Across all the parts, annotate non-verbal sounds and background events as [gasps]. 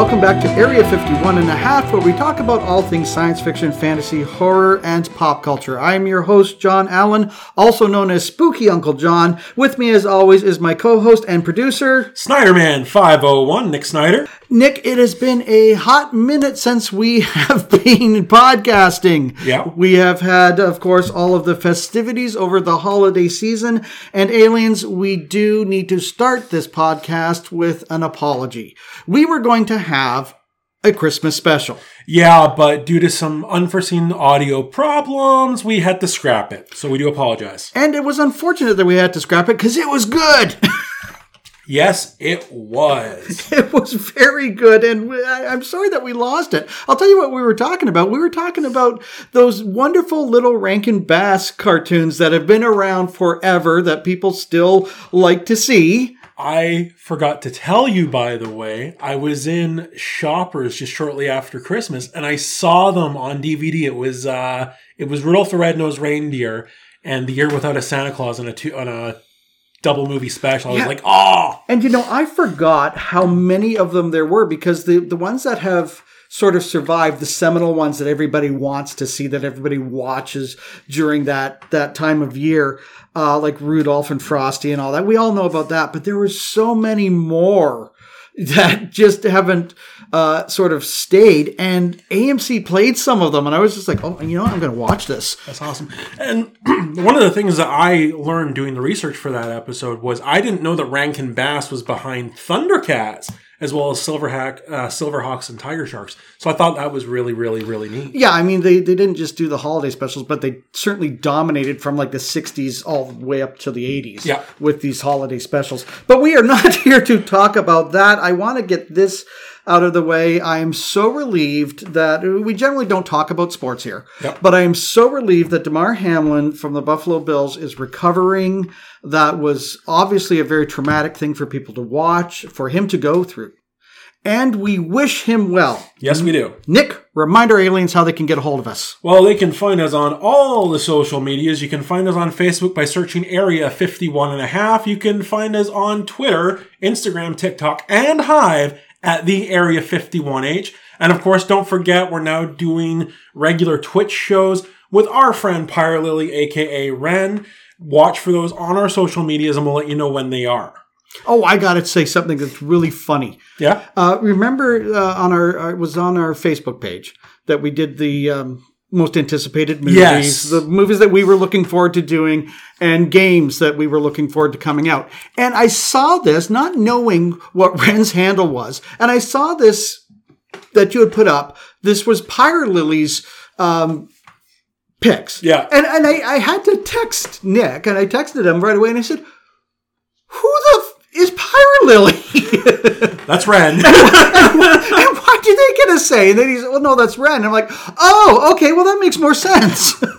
welcome back to Area 51 and a half, where we talk about all things science fiction, fantasy, horror, and pop culture. I am your host, John Allen, also known as Spooky Uncle John. With me, as always, is my co host and producer, Snyderman 501, Nick Snyder. Nick, it has been a hot minute since we [laughs] have been podcasting. Yeah. We have had, of course, all of the festivities over the holiday season. And aliens, we do need to start this podcast with an apology. We were going to have a Christmas special. Yeah, but due to some unforeseen audio problems, we had to scrap it. So we do apologize. And it was unfortunate that we had to scrap it because it was good. [laughs] Yes, it was. [laughs] It was very good, and we- I- I'm sorry that we lost it. I'll tell you what we were talking about. We were talking about those wonderful little Rankin Bass cartoons that have been around forever that people still like to see. I forgot to tell you, by the way, I was in Shoppers just shortly after Christmas, and I saw them on DVD. It was uh, it was Rudolph the Red-Nosed Reindeer and The Year Without a Santa Claus on a two, on a double movie special. I was Yeah. like, oh, And you know, I forgot how many of them there were because the the ones that have sort of survived, the seminal ones that everybody wants to see, that everybody watches during that that time of year, uh, like Rudolph and Frosty and all that. We all know about that, but there were so many more [laughs] that just haven't uh, sort of stayed. And AMC played some of them, and I was just like, oh, you know, what? I'm going to watch this. That's awesome. And [clears throat] one of the things that I learned doing the research for that episode was I didn't know that Rankin Bass was behind Thundercats as well as Silverhack, uh, Silverhawks and Tiger Sharks. So I thought that was really, really, really neat. Yeah, I mean, they, they didn't just do the holiday specials, but they certainly dominated from like the 60s all the way up to the 80s Yeah. with these holiday specials. But we are [laughs] not here to talk about that. I want to get this out of the way. I am so relieved that we generally don't talk about sports here, Yep. but I am so relieved that Damar Hamlin from the Buffalo Bills is recovering. That was obviously a very traumatic thing for people to watch, for him to go through. And we wish him well. Yes, we do. Nick, remind our aliens how they can get a hold of us. Well, they can find us on all the social medias. You can find us on Facebook by searching Area 51 and a half. You can find us on Twitter, Instagram, TikTok, and Hive at the Area 51H. And of course, don't forget, we're now doing regular Twitch shows with our friend Pyre Lily, aka Wren. Watch for those on our social medias and we'll let you know when they are. Oh, I got to say something that's really funny. Yeah? Uh, remember uh, on our uh, it was on our Facebook page that we did the um, most anticipated movies, Yes. the movies that we were looking forward to doing, and games that we were looking forward to coming out. And I saw this, not knowing what [laughs] Wren's handle was, and I saw this that you had put up. This was Pyre Lily's um, picks. Yeah. And and I, I had to text Nick, and I texted him right away, and I said, "Who the f- is Pyre Lily?" [laughs] That's Wren. and why did [laughs] they get a say? And then he said, "Well, no, that's Wren." I'm like, "Oh, okay. Well, that makes more sense." [laughs]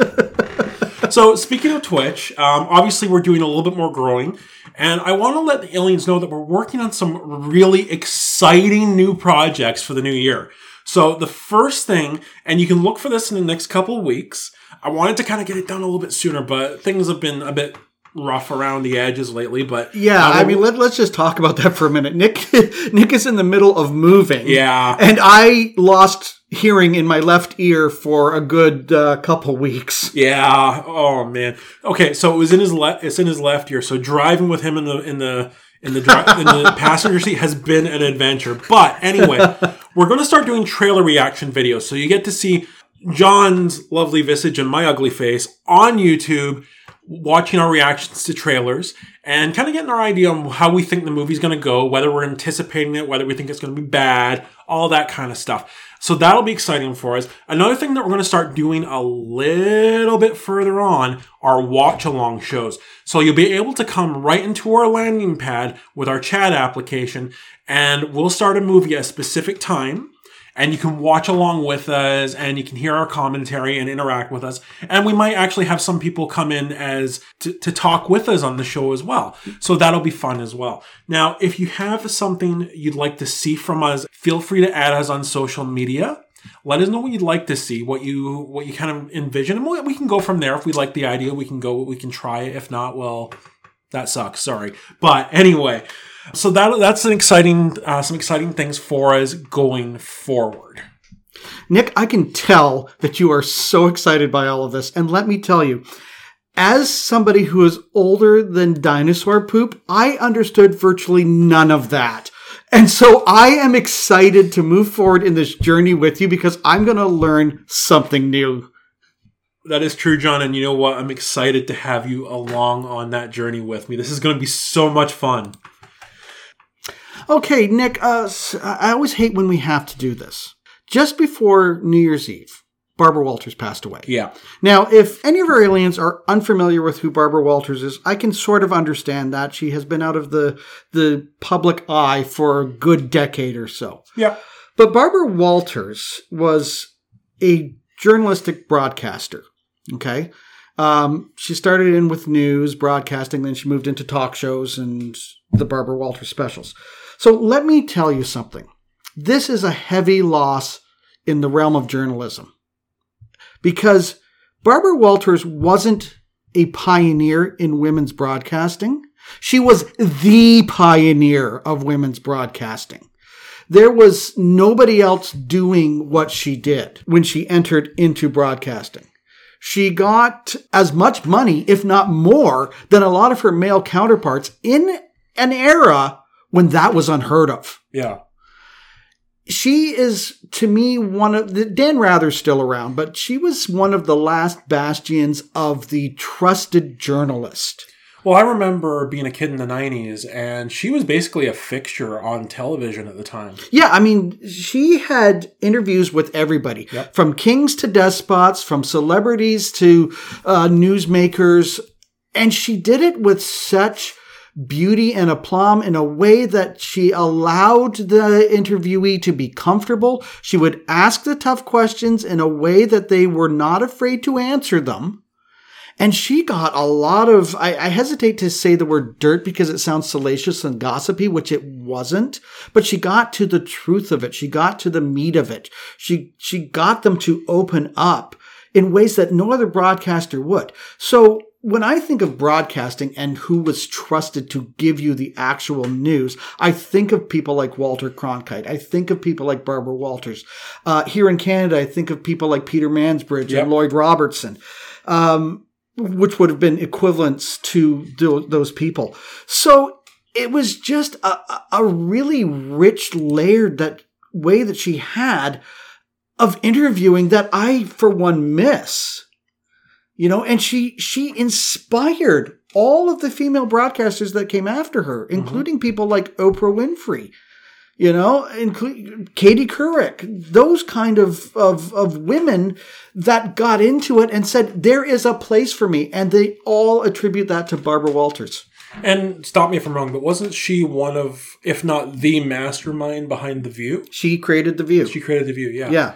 So, speaking of Twitch, um, obviously we're doing a little bit more growing, and I want to let the aliens know that we're working on some really exciting new projects for the new year. So, the first thing, and you can look for this in the next couple of weeks. I wanted to kind of get it done a little bit sooner, but things have been a bit rough around the edges lately. But yeah, uh, I mean, let, let's just talk about that for a minute. Nick, [laughs] Nick is in the middle of moving. Yeah. and I lost hearing in my left ear for a good uh, couple weeks. Yeah. Oh man. Okay, so it was in his left. It's in his left ear. So driving with him in the in the in the dri- [laughs] in the passenger seat has been an adventure. But anyway, [laughs] we're going to start doing trailer reaction videos. So you get to see John's lovely visage and my ugly face on YouTube, watching our reactions to trailers and kind of getting our idea on how we think the movie's going to go, whether we're anticipating it, whether we think it's going to be bad, all that kind of stuff. So that'll be exciting for us. Another thing that we're going to start doing a little bit further on are watch along shows. So you'll be able to come right into our landing pad with our chat application and we'll start a movie at a specific time and you can watch along with us and you can hear our commentary and interact with us. And we might actually have some people come in as to, to talk with us on the show as well. So that'll be fun as well. Now if you have something you'd like to see from us feel free to add us on social media. Let us know what you'd like to see what you what you kind of envision and we we can go from there. If we like the idea we can go we can try it. If not well That sucks. Sorry, but anyway, so that that's an exciting, uh, some exciting things for us going forward. Nick, I can tell that you are so excited by all of this. And let me tell you, as somebody who is older than dinosaur poop, I understood virtually none of that. And so I am excited to move forward in this journey with you because I'm going to learn something new. That is true, John. And you know what? I'm excited to have you along on that journey with me. This is going to be so much fun. Okay, Nick, uh, I always hate when we have to do this. Just before New Year's Eve, Barbara Walters passed away. Yeah. Now, if any of our aliens are unfamiliar with who Barbara Walters is, I can sort of understand that. She has been out of the the public eye for a good decade or so. Yeah. But Barbara Walters was a journalistic broadcaster. Okay. Um, she started in with news, broadcasting, then she moved into talk shows and the Barbara Walters specials. So let me tell you something. This is a heavy loss in the realm of journalism because Barbara Walters wasn't a pioneer in women's broadcasting. She was the pioneer of women's broadcasting. There was nobody else doing what she did when she entered into broadcasting. She got as much money, if not more, than a lot of her male counterparts in an era when that was unheard of. Yeah she is to me one of the Dan Rather's still around, but she was one of the last bastions of the trusted journalist. Well, I remember being a kid in the 90s, and she was basically a fixture on television at the time. Yeah, I mean, she had interviews with everybody Yep. from kings to despots, from celebrities to uh, newsmakers. And she did it with such beauty and aplomb in a way that she allowed the interviewee to be comfortable. She would ask the tough questions in a way that they were not afraid to answer them. And she got a lot of, I, I, hesitate to say the word dirt because it sounds salacious and gossipy, which it wasn't, but she got to the truth of it. She got to the meat of it. She, she got them to open up in ways that no other broadcaster would. So when I think of broadcasting and who was trusted to give you the actual news, I think of people like Walter Cronkite. I think of people like Barbara Walters. Uh, here in Canada, I think of people like Peter Mansbridge Yep. and Lloyd Robertson, um, which would have been equivalents to tho- those people. So it was just a- a really rich, layered that way that she had of interviewing that I, for one, miss you know and she she inspired all of the female broadcasters that came after her mm-hmm. including people like oprah winfrey you know including katie couric those kind of, of of women that got into it and said there is a place for me and they all attribute that to barbara walters And stop me if I'm wrong, but wasn't she one of, if not the mastermind behind The View? she created the view She created The View, yeah. Yeah.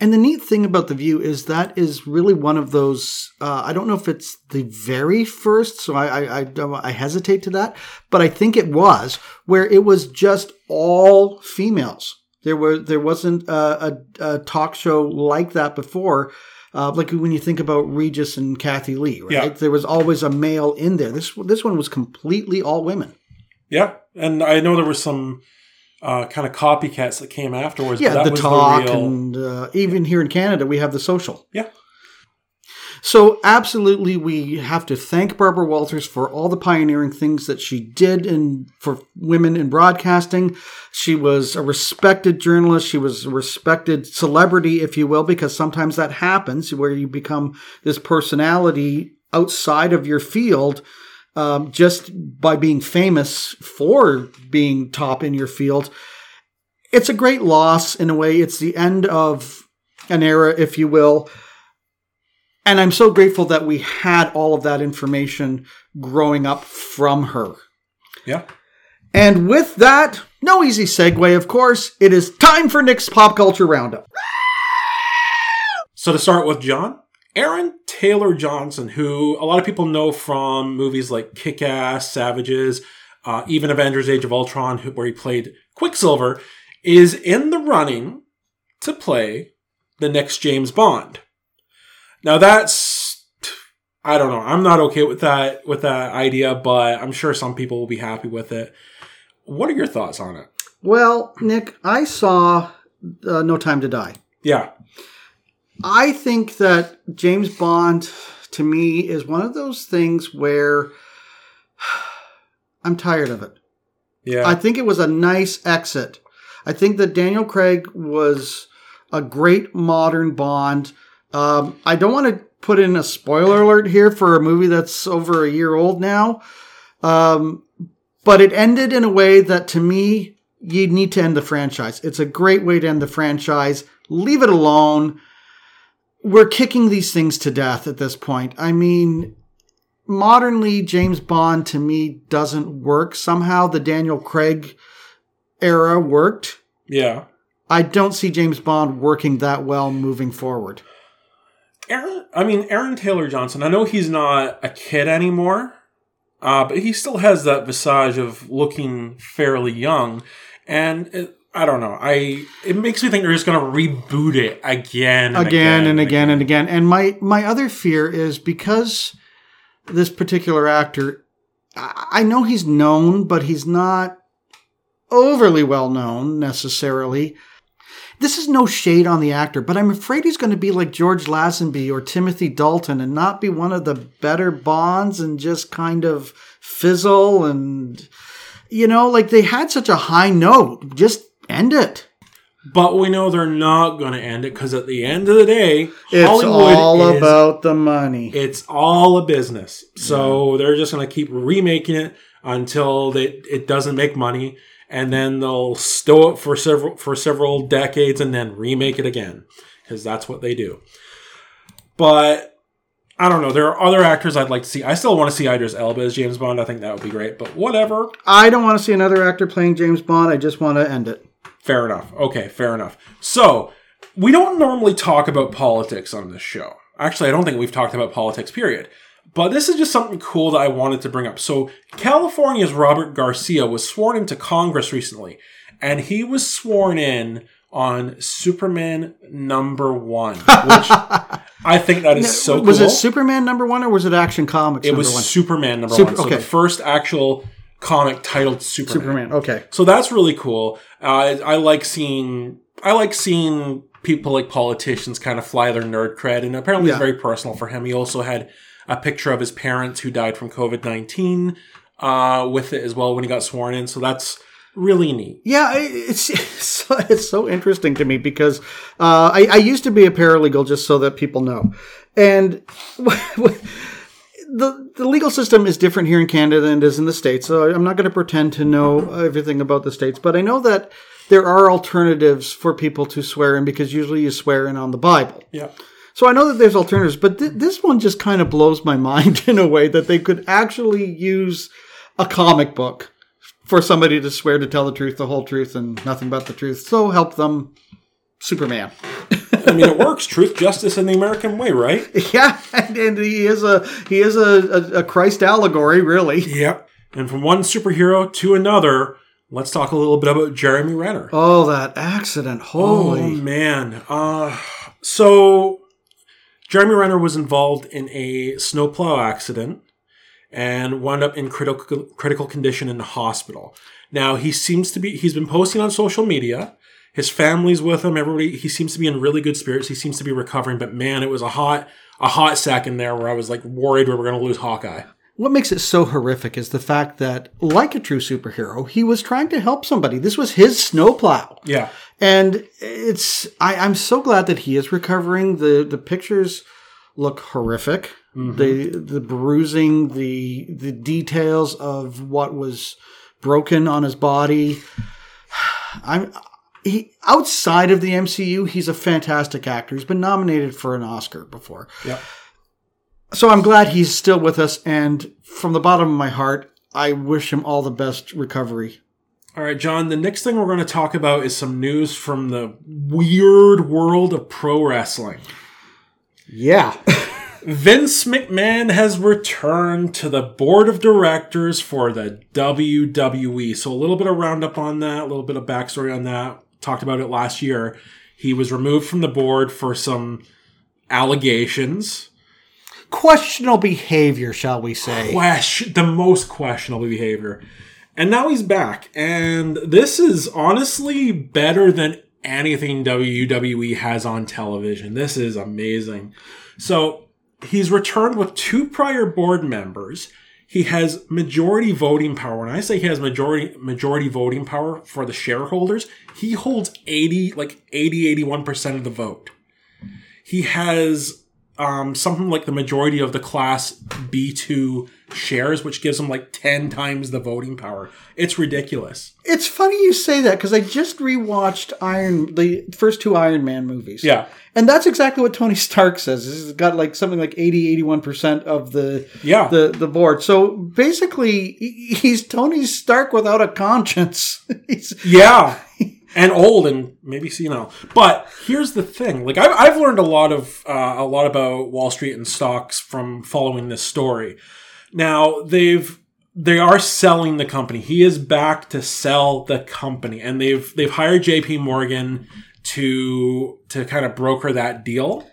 And the neat thing about The View is that is really one of those. Uh, I don't know if it's the very first, so I, I, I, I hesitate to that, but I think it was where it was just all females. There were there wasn't a, a, a talk show like that before. Uh, like when you think about Regis and Kathie Lee, right? Yeah. There was always a male in there. This this one was completely all women. Yeah. And I know there were some uh, kind of copycats that came afterwards. Yeah, the was talk, the real. and uh, even here in Canada, we have the social. Yeah. So, absolutely, we have to thank Barbara Walters for all the pioneering things that she did in for women in broadcasting. She was a respected journalist. She was a respected celebrity, if you will, because sometimes that happens where you become this personality outside of your field um, just by being famous for being top in your field. It's a great loss in a way. It's the end of an era, if you will. And I'm so grateful that we had all of that information growing up from her. Yeah. And with that, no easy segue, of course, it is time for Nick's Pop Culture Roundup. So to start with John, Aaron Taylor Johnson, who a lot of people know from movies like Kick Ass, Savages, uh, even Avengers Age of Ultron, where he played Quicksilver, is in the running to play the next James Bond. Now that's I don't know. I'm not okay with that with that idea, but I'm sure some people will be happy with it. What are your thoughts on it? Well, Nick, I saw uh, No Time to Die. Yeah. I think that James Bond, to me, is one of those things where [sighs] I'm tired of it. Yeah. I think it was a nice exit. I think that Daniel Craig was a great modern Bond. Um, I don't want to put in a spoiler alert here for a movie that's over a year old now. Um, but it ended in a way that to me, you need to end the franchise. It's a great way to end the franchise. Leave it alone. We're kicking these things to death at this point. I mean, modernly, James Bond to me doesn't work. Somehow the Daniel Craig era worked. yeah. I don't see James Bond working that well moving forward. Aaron, I mean, Aaron Taylor Johnson, I know he's not a kid anymore, uh, but he still has that visage of looking fairly young. And it, I don't know. I It makes me think they're just going to reboot it again and again and again and again. And my my other fear is because this particular actor, I I know he's known, but he's not overly well known necessarily. This is no shade on the actor, but I'm afraid he's going to be like George Lazenby or Timothy Dalton and not be one of the better Bonds and just kind of fizzle and you know, like they had such a high note. Just end it. But we know they're not going to end it because at the end of the day, It's Hollywood all is about the money. it's all a business. So they're just going to keep remaking it until they, it doesn't make money, and then they'll stow it for several for several decades and then remake it again because that's what they do. But I don't know. There are other actors I'd like to see. I still want to see Idris Elba as James Bond. I think that would be great. But whatever. I don't want to see another actor playing James Bond. I just want to end it. Fair enough. Okay, fair enough. So, we don't normally talk about politics on this show. Actually, I don't think we've talked about politics, period. But this is just something cool that I wanted to bring up. So, California's Robert Garcia was sworn into Congress recently, and he was sworn in on Superman number one, [laughs] which I think that is so was cool. it Superman number one or was it Action Comics it was one? Superman number Super- one. So, okay. the first actual comic titled Superman. Superman. Okay. So that's really cool. Uh, I, I like seeing I like seeing people like politicians kind of fly their nerd cred, and apparently Yeah. it's very personal for him. He also had a picture of his parents who died from COVID nineteen uh, with it as well when he got sworn in. So that's really neat. Yeah, it's [laughs] it's so, it's so interesting to me because uh, I, I used to be a paralegal, just so that people know, and [laughs] the the legal system is different here in Canada than it is in the states. So I'm not going to pretend to know everything about the states, but I know that there are alternatives for people to swear in because usually you swear in on the Bible. Yeah. So I know that there's alternatives, but th- this one just kind of blows my [laughs] mind in a way that they could actually use a comic book for somebody to swear to tell the truth, the whole truth, and nothing but the truth. So help them, Superman. I mean, it works. Truth, justice, and the American way, right? [laughs] yeah, and, and he is a he is a, a, a Christ allegory, really. Yep. And from one superhero to another, let's talk a little bit about Jeremy Renner. Oh, that accident! Oh Holy, man. Uh, so Jeremy Renner was involved in a snowplow accident and wound up in critical critical condition in the hospital. Now he seems to be he's been posting on social media. His family's with him. Everybody he seems to be in really good spirits. He seems to be recovering. But man, it was a hot a hot second there where I was like worried we were going to lose Hawkeye. What makes it so horrific is the fact that, like a true superhero, he was trying to help somebody. This was his snowplow. Yeah. And it's I, I'm so glad that he is recovering. The the pictures look horrific. Mm-hmm. The the bruising, the the details of what was broken on his body. [sighs] I'm he outside of the MCU, he's a fantastic actor. He's been nominated for an Oscar before. Yeah. So I'm glad he's still with us and from the bottom of my heart, I wish him all the best recovery. All right, John, the next thing we're going to talk about is some news from the weird world of pro wrestling. Yeah. [laughs] Vince McMahon has returned to the board of directors for the WWE. So, a little bit of roundup on that, a little bit of backstory on that. Talked about it last year. He was removed from the board for some allegations. questionable behavior, shall we say? question the most questionable behavior. And now he's back, and this is honestly better than anything WWE has on television. This is amazing. So he's returned with two prior board members. He has majority voting power. When I say he has majority majority voting power for the shareholders, he holds 80 like 80 81% of the vote. He has um, something like the majority of the class B2 shares, which gives him like 10 times the voting power. It's ridiculous. It's funny you say that because I just rewatched Iron the first two Iron Man movies. Yeah. And that's exactly what Tony Stark says. He's got like something like 80, 81% of the Yeah. the, the board. So basically he's Tony Stark without a conscience. [laughs] Yeah. [laughs] and old and maybe senile. But here's the thing: like I've, I've learned a lot of uh, a lot about Wall Street and stocks from following this story. Now they've they are selling the company. He is back to sell the company, and they've they've hired J.P. Morgan to to kind of broker that deal.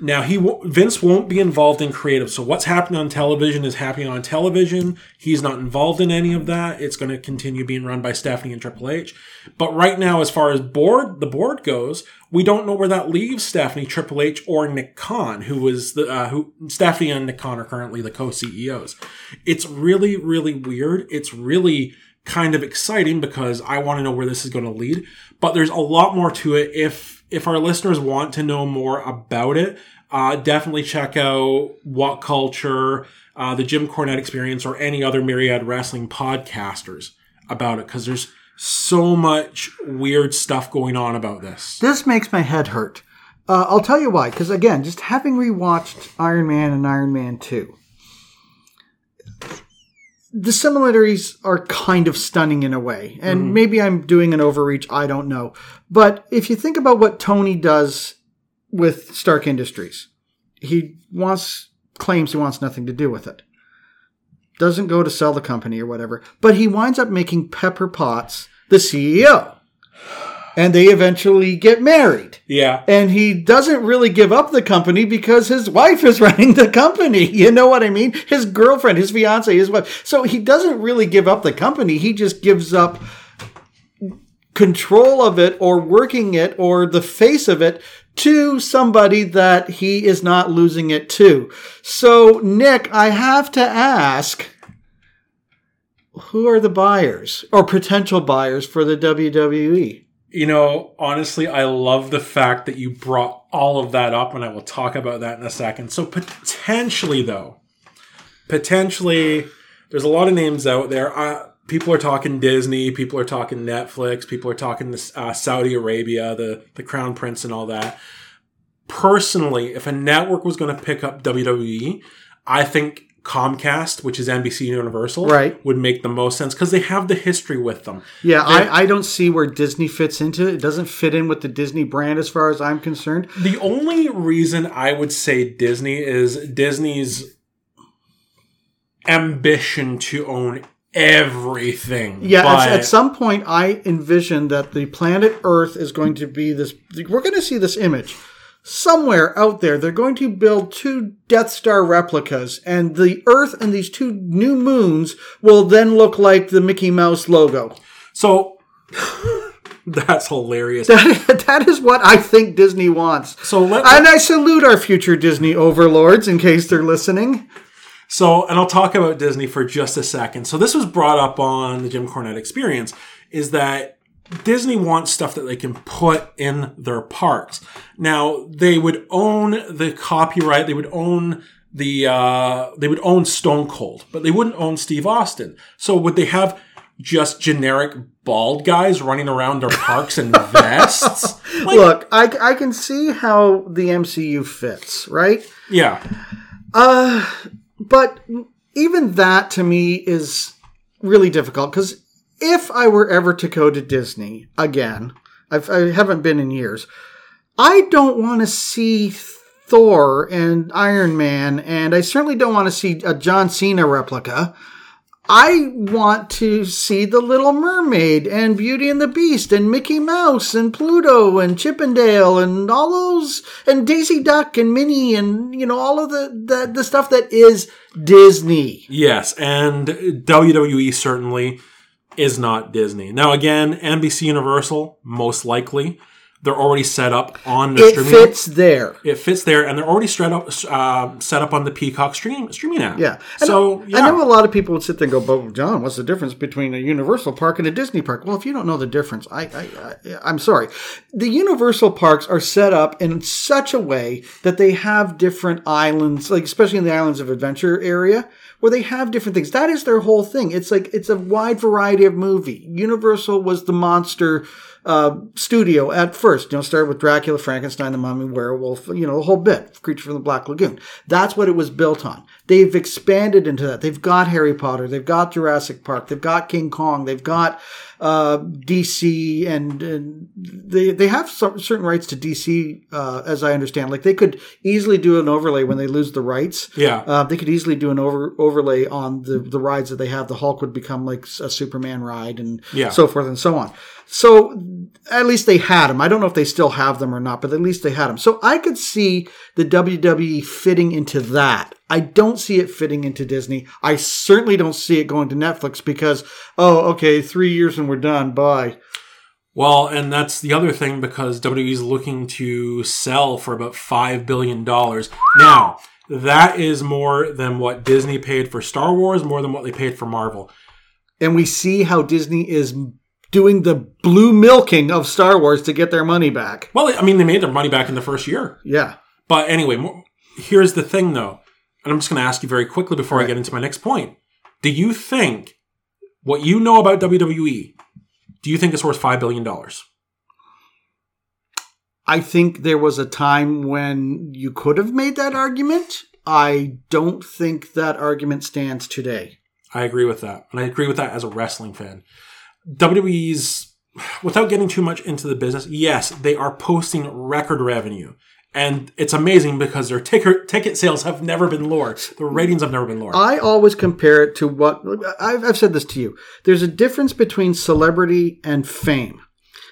Now he Vince won't be involved in creative. So what's happening on television is happening on television. He's not involved in any of that. It's going to continue being run by Stephanie and Triple H. But right now, as far as board the board goes, we don't know where that leaves Stephanie, Triple H, or Nick Khan, who was the uh, who Stephanie and Nick Khan are currently the co-CEOs. It's really really weird. It's really kind of exciting because I want to know where this is going to lead. But there's a lot more to it. If if our listeners want to know more about it, uh, definitely check out What Culture, uh, the Jim Cornette Experience, or any other Myriad Wrestling podcasters about it because there's so much weird stuff going on about this. this makes my head hurt. Uh, I'll tell you why. Because again, just having rewatched Iron Man and Iron Man 2, the similarities are kind of stunning in a way. And mm-hmm. maybe I'm doing an overreach, I don't know. But if you think about what Tony does with Stark Industries, he wants, claims he wants nothing to do with it. Doesn't go to sell the company or whatever, but he winds up making Pepper Potts the CEO. And they eventually get married Yeah. and he doesn't really give up the company because his wife is [laughs] running the company. You know what I mean? His girlfriend, his fiance, his wife. So he doesn't really give up the company. He just gives up control of it or working it or the face of it to somebody that he is not losing it to. So, Nick, I have to ask who are the buyers or potential buyers for the? WWE? You know, honestly, I love the fact that you brought all of that up, and I will talk about that in a second. So, potentially, though, potentially, there's a lot of names out there. Uh, people are talking Disney, people are talking Netflix, people are talking uh, Saudi Arabia, the, the Crown Prince, and all that. Personally, if a network was going to pick up WWE, I think Comcast, which is NBC Universal, Right. would make the most sense because they have the history with them. Yeah, I, I don't see where Disney fits into it. It doesn't fit in with the Disney brand as far as I'm concerned. The only reason I would say Disney is Disney's ambition to own everything. Yeah, but at, at some point, I envision that the planet Earth is going to be this. We're going to see this image somewhere out there. They're going to build two Death Star replicas, and the Earth and these two new moons will then look like the Mickey Mouse logo. so [laughs] that's hilarious. [laughs] that is what I think Disney wants. So let, And I salute our future Disney overlords in case they're listening. So, and I'll talk about Disney for just a second. So, this was brought up on the Jim Cornette experience is that Disney wants stuff that they can put in their parks. Now, they would own the copyright, they would own the, uh, they would own Stone Cold, but they wouldn't own Steve Austin. So, would they have just generic bald guys running around their parks in [laughs] vests? Like, Look, I, I can see how the MCU fits, right? yeah. Uh, but even that to me is really difficult because if I were ever to go to Disney again, I've, I haven't been in years, I don't want to see Thor and Iron Man, and I certainly don't want to see a John Cena replica. I want to see The Little Mermaid and Beauty and the Beast and Mickey Mouse and Pluto and Chip 'n Dale and all those and Daisy Duck and Minnie and you know all of the the, the stuff that is Disney. Yes, and WWE certainly is not Disney. Now, again, NBC Universal, most likely, they're already set up on the It streaming. fits there. It fits there, and they're already set up, uh, set up on the Peacock stream streaming app. Yeah. I So know, yeah. I know a lot of people would sit there and go, "But John, what's the difference between a Universal park and a Disney park?" Well, if you don't know the difference, I, I, I I'm sorry. The Universal parks are set up in such a way that they have different islands, like especially in the Islands of Adventure area, where they have different things. That is their whole thing. It's like it's a wide variety of movie. Universal was the monster uh, studio at first. You know, started with Dracula, Frankenstein, the Mummy, Werewolf. You know, the whole bit. Creature from the Black Lagoon. That's what it was built on. They've expanded into that. They've got Harry Potter. They've got Jurassic Park. They've got King Kong. They've got uh, DC, and, and they they have some, certain rights to DC, uh, as I understand. Like they could easily do an overlay when they lose the rights. Yeah. Uh, they could easily do an over overlay on the the rides that they have. The Hulk would become like a Superman ride, and Yeah. so forth and so on. So at least they had them. I don't know if they still have them or not, but at least they had them. So I could see the WWE fitting into that. I don't see it fitting into Disney. I certainly don't see it going to Netflix because, oh, okay, three years and we're done. Bye. Well, and that's the other thing because WWE is looking to sell for about $5 billion. Now, that is more than what Disney paid for Star Wars, more than what they paid for Marvel. And we see how Disney is doing the blue milking of Star Wars to get their money back. Well, I mean, they made their money back in the first year. Yeah. But anyway, here's the thing though. And I'm just going to ask you very quickly before I get into my next point. Do you think what you know about WWE, do you think it's worth $5 billion? I think there was a time when you could have made that argument. I don't think that argument stands today. I agree with that. And I agree with that as a wrestling fan. WWE's, without getting too much into the business, yes, they are posting record revenue. And it's amazing because their ticket ticket sales have never been lower. The ratings have never been lower. I always compare it to what I've, I've said this to you. There's a difference between celebrity and fame.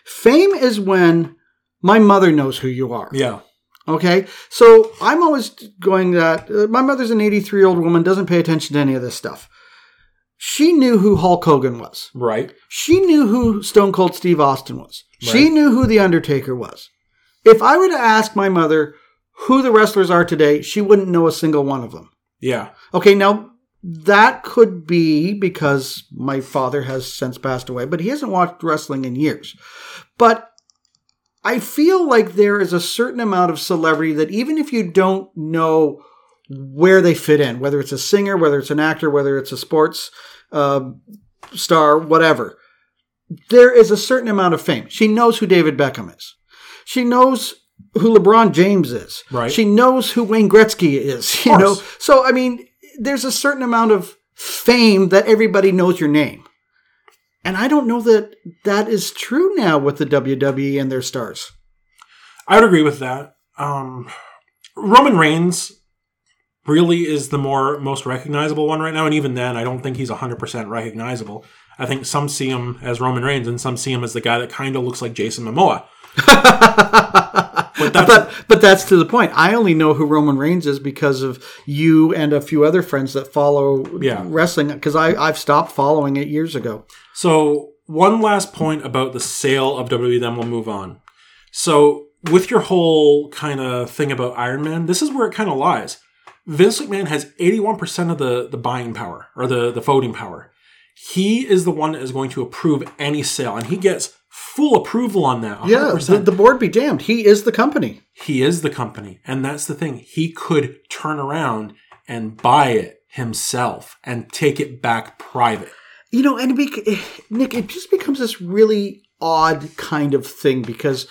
Fame is when my mother knows who you are. yeah. Okay, so I'm always going that uh, my mother's an 83 year old woman, doesn't pay attention to any of this stuff. She knew who Hulk Hogan was. Right. She knew who Stone Cold Steve Austin was. Right. She knew who The Undertaker was. If I were to ask my mother who the wrestlers are today, she wouldn't know a single one of them. Yeah. Okay, now that could be because my father has since passed away, but he hasn't watched wrestling in years. But I feel like there is a certain amount of celebrity that even if you don't know where they fit in, whether it's a singer, whether it's an actor, whether it's a sports uh, star, whatever, there is a certain amount of fame. She knows who David Beckham is. She knows who LeBron James is. Right. She knows who Wayne Gretzky is. [laughs] You know, so I mean, there's a certain amount of fame that everybody knows your name. And I don't know that that is true now with the WWE and their stars. I would agree with that. Um, Roman Reigns really is the more most recognizable one right now, and even then, I don't think he's hundred percent recognizable. I think some see him as Roman Reigns, and some see him as the guy that kind of looks like Jason Momoa. [laughs] but, that's- but that's to the point. I only know who Roman Reigns is because of you and a few other friends that follow Yeah. wrestling. Because I I've stopped following it years ago. So, one last point about the sale of WWE, then we'll move on. So, with your whole kind of thing about Iron Man, this is where it kind of lies. Vince McMahon has 81% of the, the buying power or the, the voting power. He is the one that is going to approve any sale, and he gets full approval on that. 100%. Yeah, the, the board be damned. He is the company. he is the company. And that's the thing. He could turn around and buy it himself and take it back private. You know, and it bec- eh, Nick, it just becomes this really odd kind of thing because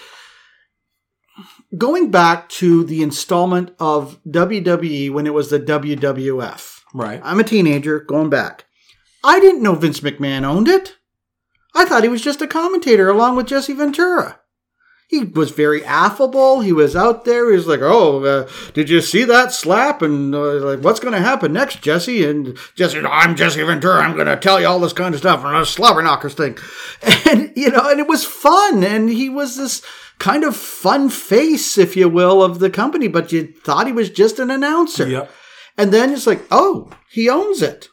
going back to the installment of WWE when it was the WWF, Right. I'm a teenager going back. I didn't know Vince McMahon owned it. I thought he was just a commentator along with Jesse Ventura. He was very affable. He was out there. He was like, "Oh, uh, did you see that slap?" And uh, like, "What's going to happen next, Jesse?" And Jesse, "I'm Jesse Ventura. I'm going to tell you all this kind of stuff and a slobber knockers thing." [laughs] And you know, and it was fun. And he was this kind of fun face, if you will, of the company. But you thought he was just an announcer. Yep. And then it's like, oh, he owns it.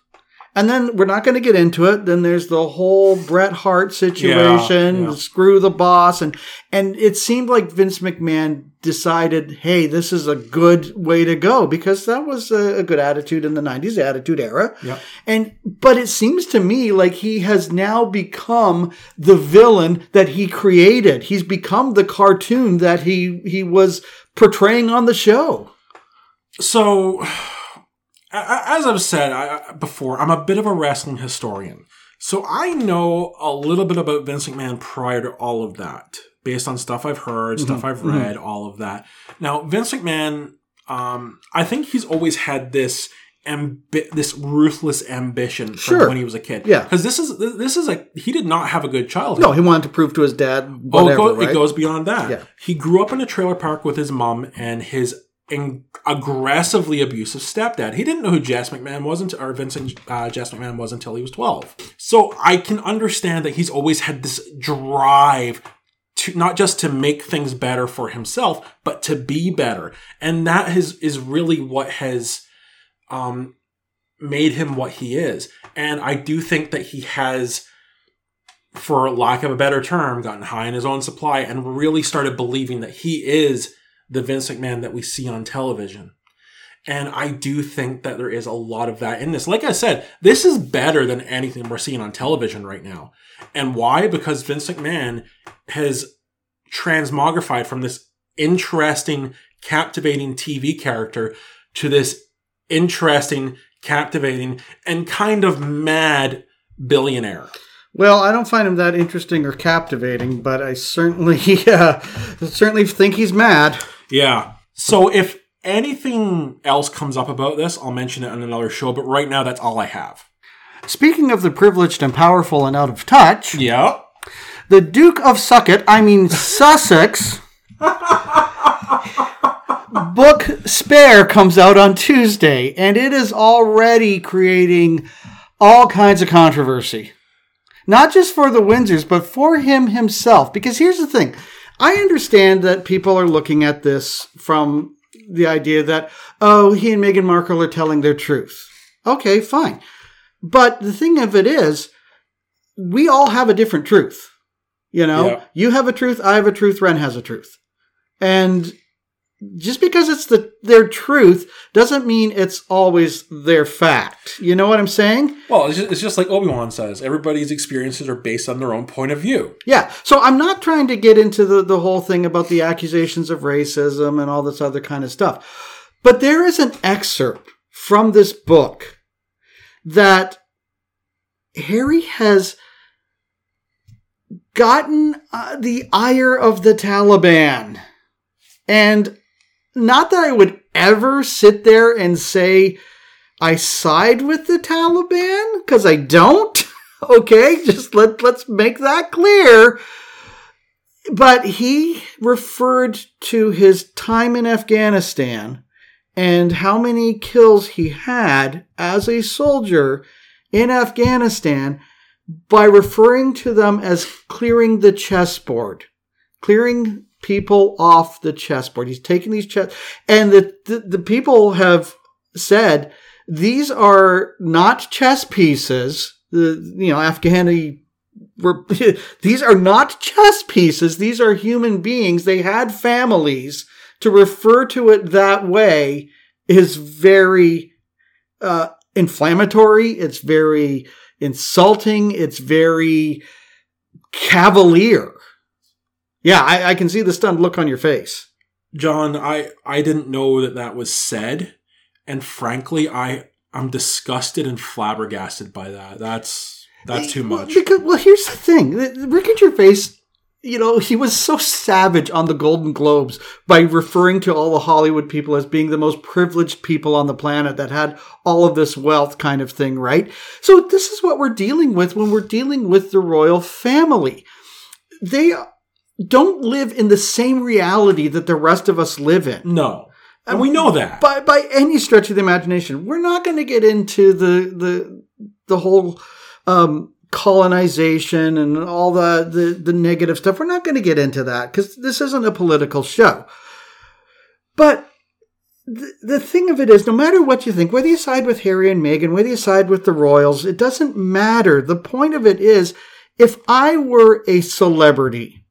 And then we're not going to get into it. Then there's the whole Bret Hart situation, Yeah, yeah. screw the boss, and and it seemed like Vince McMahon decided, hey, this is a good way to go because that was a, a good attitude in the '90s, the Attitude Era. Yep. And but it seems to me like he has now become the villain that he created. He's become the cartoon that he he was portraying on the show. So, as I've said before, I'm a bit of a wrestling historian. So I know a little bit about Vince McMahon prior to all of that, based on stuff I've heard, stuff I've read, all of that. Now, Vince McMahon, um, I think he's always had this ambi- this ruthless ambition from Sure. when he was a kid. Yeah. because this is this is a he did not have a good childhood. No, he wanted to prove to his dad Oh, it, go- right? it goes beyond that. Yeah. He grew up in a trailer park with his mom and his in- aggressively abusive stepdad. He didn't know who Jess McMahon was until, or Vincent uh, Jess McMahon was until he was 12. So I can understand that he's always had this drive to not just to make things better for himself, but to be better. And that is, is really what has, um, made him what he is. And I do think that he has for lack of a better term, gotten high in his own supply and really started believing that he is the Vince McMahon that we see on television. And I do think that there is a lot of that in this. Like I said, this is better than anything we're seeing on television right now. And why? Because Vince McMahon has transmogrified from this interesting, captivating TV character to this interesting, captivating, and kind of mad billionaire. Well, I don't find him that interesting or captivating, but I certainly, [laughs] uh, certainly think he's mad. Yeah. So if anything else comes up about this, I'll mention it on another show. But right now, that's all I have. Speaking of the privileged and powerful and out of touch, Yeah. the Duke of Sucket, I mean Sussex, [laughs] book Spare comes out on Tuesday, and it is already creating all kinds of controversy. Not just for the Windsors, but for him himself. Because here's the thing I understand that people are looking at this from the idea that, oh, he and Meghan Markle are telling their truth. Okay, fine. But the thing of it is, we all have a different truth. You know, Yeah. you have a truth, I have a truth, Wren has a truth. And just because it's the their truth doesn't mean it's always their fact. You know what I'm saying? Well, it's just, it's just like Obi Wan says everybody's experiences are based on their own point of view. Yeah. So I'm not trying to get into the, the whole thing about the accusations of racism and all this other kind of stuff. But there is an excerpt from this book that Harry has gotten uh, the ire of the Taliban. And not that I would ever sit there and say I side with the Taliban, because I don't. [laughs] okay, just let, let's make that clear. But he referred to his time in Afghanistan and how many kills he had as a soldier in Afghanistan by referring to them as clearing the chessboard, clearing people off the chessboard. He's taking these chess, and the, the, the people have said these are not chess pieces. The you know Afghani [laughs] these are not chess pieces. These are human beings. They had families. To refer to it that way is very uh, inflammatory. It's very insulting. It's very cavalier. Yeah, I, I can see the stunned look on your face. John, I I didn't know that that was said, and frankly, I I'm disgusted and flabbergasted by that. That's that's too much. Because well, here's the thing: Ricky Gervais, you know, he was so savage on the Golden Globes by referring to all the Hollywood people as being the most privileged people on the planet that had all of this wealth, kind of thing, right? So this is what we're dealing with when we're dealing with the royal family. They don't live in the same reality that the rest of us live in. No. And we know that. By by any stretch of the imagination. We're not going to get into the the the whole um, colonization and all the, the the negative stuff. We're not going to get into that because this isn't a political show. But the, the thing of it is, no matter what you think, whether you side with Harry and Meghan, whether you side with the royals, it doesn't matter. The point of it is, if I were a celebrity,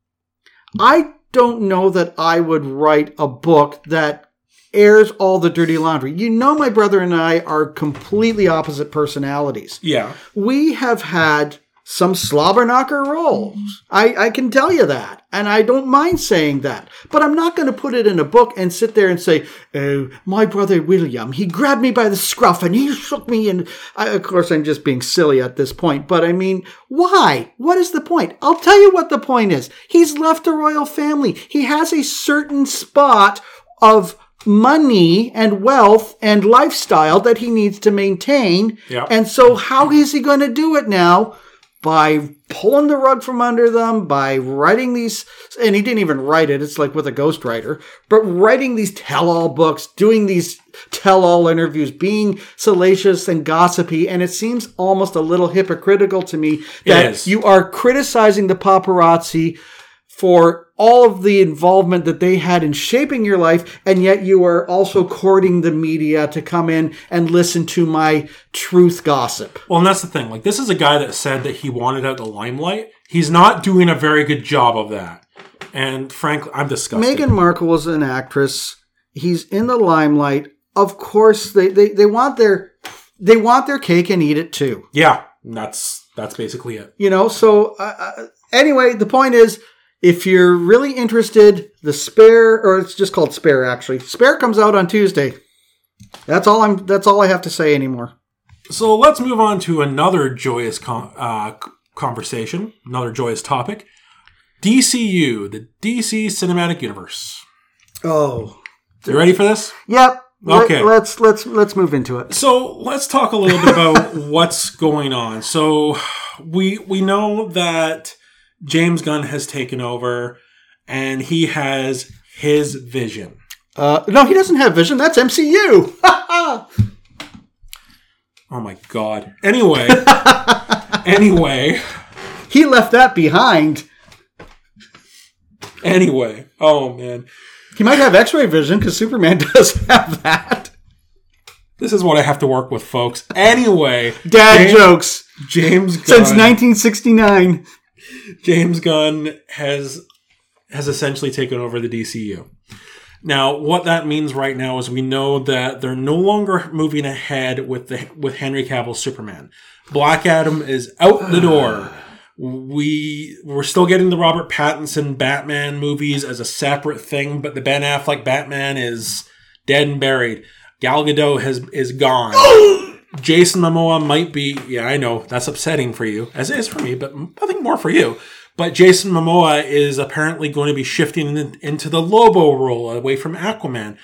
I don't know that I would write a book that airs all the dirty laundry. You know, my brother and I are completely opposite personalities. yeah. We have had some slobber knocker roles. I, I can tell you that. And I don't mind saying that. But I'm not going to put it in a book and sit there and say, oh, my brother William, he grabbed me by the scruff and he shook me. And I, of course, I'm just being silly at this point. But I mean, why? What is the point? I'll tell you what the point is. He's left the royal family. He has a certain spot of money and wealth and lifestyle that he needs to maintain. Yeah. And so how is he going to do it now? By pulling the rug from under them, by writing these, and he didn't even write it, it's like with a ghostwriter, but writing these tell all books, doing these tell all interviews, being salacious and gossipy, and it seems almost a little hypocritical to me that you are criticizing the paparazzi for all of the involvement that they had in shaping your life, and yet you are also courting the media to come in and listen to my truth gossip. Well, and that's the thing. Like, this is a guy that said that he wanted out the limelight. He's not doing a very good job of that. And frankly, I'm disgusted. Meghan Markle was an actress. He's in the limelight. Of course, they, they, they want their they want their cake and eat it too. yeah, that's that's basically it. You know. So uh, uh, anyway, the point is, if you're really interested, the spare or it's just called spare actually. Spare comes out on Tuesday. That's all I'm. That's all I have to say anymore. So let's move on to another joyous con- uh, conversation, another joyous topic. DCU, the DC Cinematic Universe. Oh, You ready for this? yep. Let- Okay. let's let's let's move into it. So let's talk a little bit about [laughs] what's going on. So we we know that James Gunn has taken over, and he has his vision. Uh, no, he doesn't have vision. That's MCU. [laughs] Oh my god. Anyway, [laughs] anyway, he left that behind. anyway. Oh man, He might have X-ray vision because Superman [laughs] does have that. this is what I have to work with, folks. Anyway, Dad James, jokes James Gunn. since 1969. James Gunn has has essentially taken over the DCU. Now, what that means right now is we know that they're no longer moving ahead with the with Henry Cavill's Superman. Black Adam is out the [sighs] door. We we're still getting the Robert Pattinson Batman movies as a separate thing, but the Ben Affleck Batman is dead and buried. Gal Gadot has is gone. [gasps] [laughs] Jason Momoa might be, yeah, I know that's upsetting for you, as it is for me, but I think more for you. But Jason Momoa is apparently going to be shifting in, into the Lobo role away from Aquaman.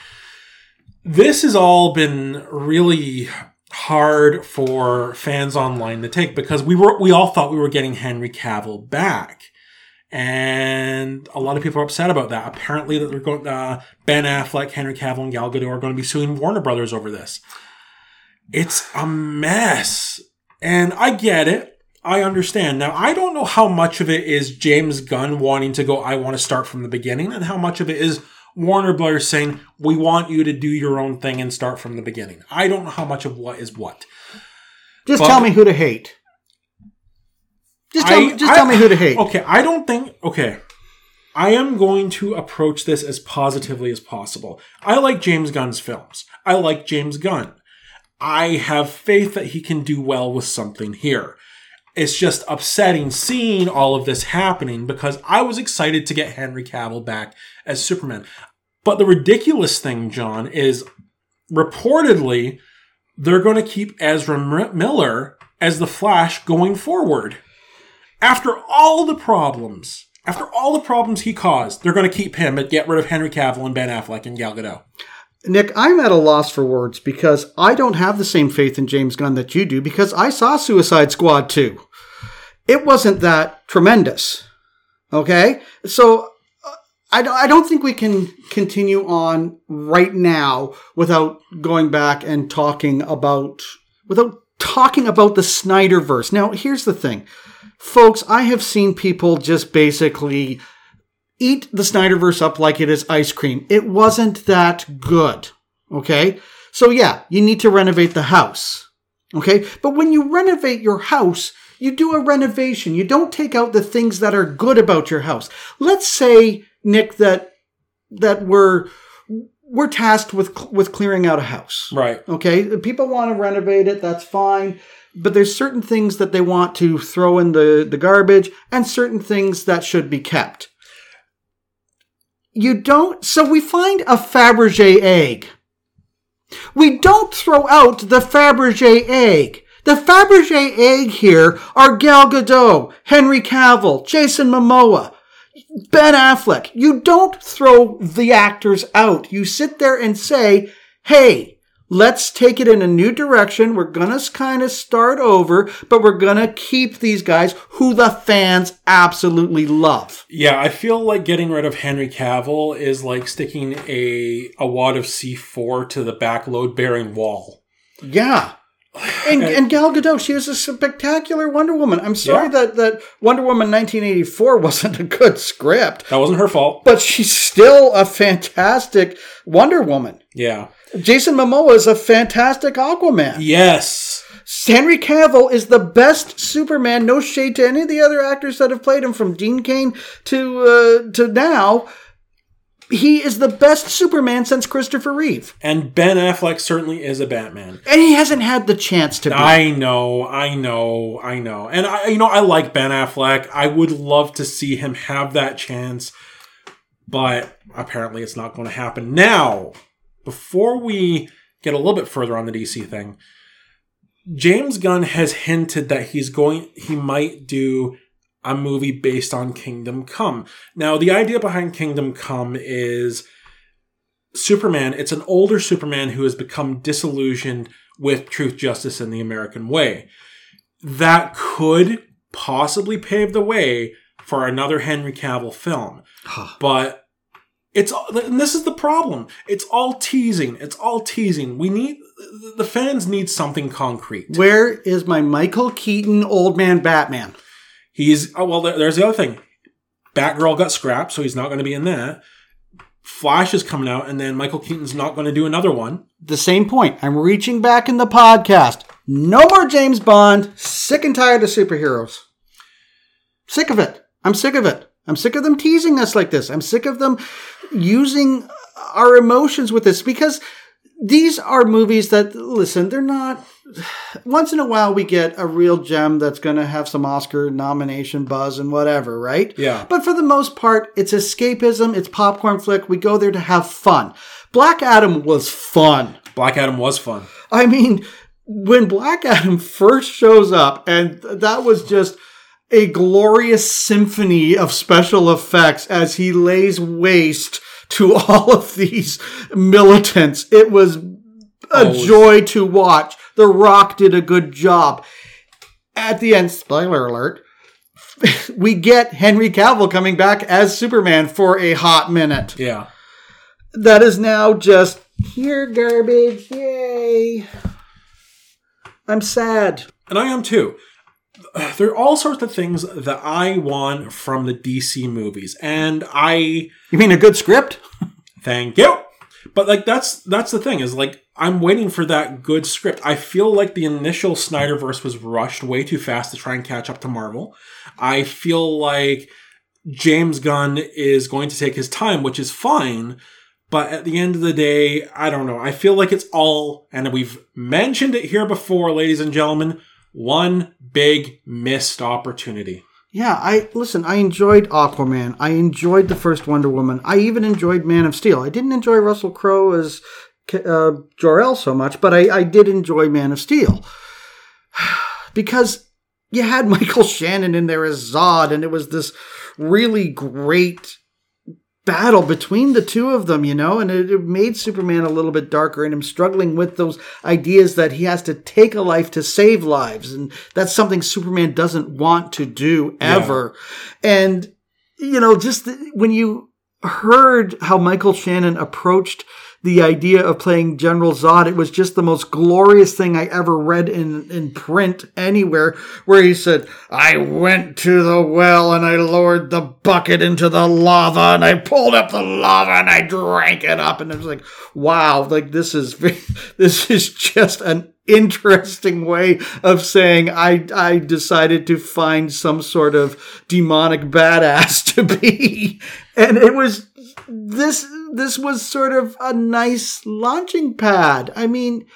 This has all been really hard for fans online to take because we were we all thought we were getting Henry Cavill back. And a lot of people are upset about that. Apparently, that they're going. Uh, Ben Affleck, Henry Cavill, and Gal Gadot are going to be suing Warner Brothers over this it's a mess. And I get it. I understand. Now, I don't know how much of it is James Gunn wanting to go, I want to start from the beginning, and how much of it is Warner Brothers saying, we want you to do your own thing and start from the beginning. I don't know how much of what is what. Just But- tell me who to hate. Just tell, I- me, just I- tell me who to hate. Okay, I don't think. Okay. I am going to approach this as positively as possible. I like James Gunn's films. I like James Gunn. I have faith that he can do well with something here. It's just upsetting seeing all of this happening because I was excited to get Henry Cavill back as Superman. But the ridiculous thing, John, is reportedly they're going to keep Ezra Miller as the Flash going forward. After all the problems, after all the problems he caused, they're going to keep him but get rid of Henry Cavill and Ben Affleck and Gal Gadot. Nick, I'm at a loss for words because I don't have the same faith in James Gunn that you do because I saw Suicide Squad 2. It wasn't that tremendous. Okay? So uh, I don't, I don't think we can continue on right now without going back and talking about, without talking about the Snyderverse. Now, here's the thing. Folks, I have seen people just basically eat the Snyderverse up like it is ice cream. It wasn't that good. Okay? So yeah, you need to renovate the house. Okay? But when you renovate your house, you do a renovation. You don't take out the things that are good about your house. Let's say, Nick, that that we're we're tasked with with clearing out a house. Right. Okay? People want to renovate it, that's fine. But there's certain things that they want to throw in the, the garbage and certain things that should be kept. You don't so we find a Fabergé egg. We don't throw out the Fabergé egg. The Fabergé egg here are Gal Gadot, Henry Cavill, Jason Momoa, Ben Affleck. You don't throw the actors out. You sit there and say, hey, let's take it in a new direction. We're going to kind of start over, but we're going to keep these guys who the fans absolutely love. Yeah, I feel like getting rid of Henry Cavill is like sticking a a wad of C4 to the back load bearing wall. Yeah. And, [sighs] and Gal Gadot, she was a spectacular Wonder Woman. I'm sorry Yeah. that, that Wonder Woman 1984 [laughs] wasn't a good script, That wasn't her fault. but she's still a fantastic Wonder Woman. Yeah. Jason Momoa is a fantastic Aquaman. Yes. Henry Cavill is the best Superman. No shade to any of the other actors that have played him, from Dean Cain to uh, to now. He is the best Superman since Christopher Reeve, And Ben Affleck certainly is a Batman. and he hasn't had the chance to be. I know, I know, I know. And I you know, I like Ben Affleck. I would love to see him have that chance, but apparently it's not going to happen. Now, before we get a little bit further on the DC thing, James Gunn has hinted that he's going he might do a movie based on Kingdom Come. Now, the idea behind Kingdom Come is Superman, it's an older Superman who has become disillusioned with truth, justice, and the American way. That could possibly pave the way for another Henry Cavill film. but it's and this is the problem. It's all teasing. It's all teasing. We need the fans need something concrete. Where is my Michael Keaton old man Batman? He's oh, well. There's the other thing. Batgirl got scrapped, so he's not going to be in that. Flash is coming out, and then Michael Keaton's not going to do another one. The same point. I'm reaching back in the podcast. No more James Bond. Sick and tired of superheroes. Sick of it. I'm sick of it. I'm sick of them teasing us like this. I'm sick of them using our emotions with this because these are movies that, listen, they're not. Once in a while, we get a real gem that's going to have some Oscar nomination buzz and whatever, right? Yeah. But for the most part, it's escapism, it's popcorn flick. We go there to have fun. Black Adam was fun. Black Adam was fun. I mean, when Black Adam first shows up, and that was just a glorious symphony of special effects as he lays waste to [laughs] all of these militants. It was a Oh, joy to watch. The Rock did a good job. At the end, spoiler alert, [laughs] we get Henry Cavill coming back as Superman for a hot minute Yeah. that is now just here garbage. Yay. I'm sad. And I am too. [sighs] There are all sorts of things that I want from the DC movies, and I You mean a good script? [laughs] thank you. But like that's that's the thing is like I'm waiting for that good script. I feel like the initial Snyderverse was rushed way too fast to try and catch up to Marvel. I feel like James Gunn is going to take his time, which is fine. But at the end of the day, I don't know. I feel like it's all, and we've mentioned it here before, ladies and gentlemen, one big missed opportunity. Yeah, I listen, I enjoyed Aquaman. I enjoyed the first Wonder Woman. I even enjoyed Man of Steel. I didn't enjoy Russell Crowe as uh, Jor-El so much, but I, I did enjoy Man of Steel. [sighs] because you had [laughs] Michael Shannon in there as Zod, and it was this really great battle between the two of them, you know, and it, it made Superman a little bit darker and him struggling with those ideas that he has to take a life to save lives. And that's something Superman doesn't want to do ever. And, you know, just the- when you, heard how Michael Shannon approached the idea of playing General Zod, it was just the most glorious thing I ever read in, in print anywhere, where he said, I went to the well and I lowered the bucket into the lava and I pulled up the lava and I drank it up. And it was like, wow, like this is, [laughs] this is just an interesting way of saying I I decided to find some sort of demonic badass [laughs] to be. And it was this this was sort of a nice launching pad. I mean [sighs]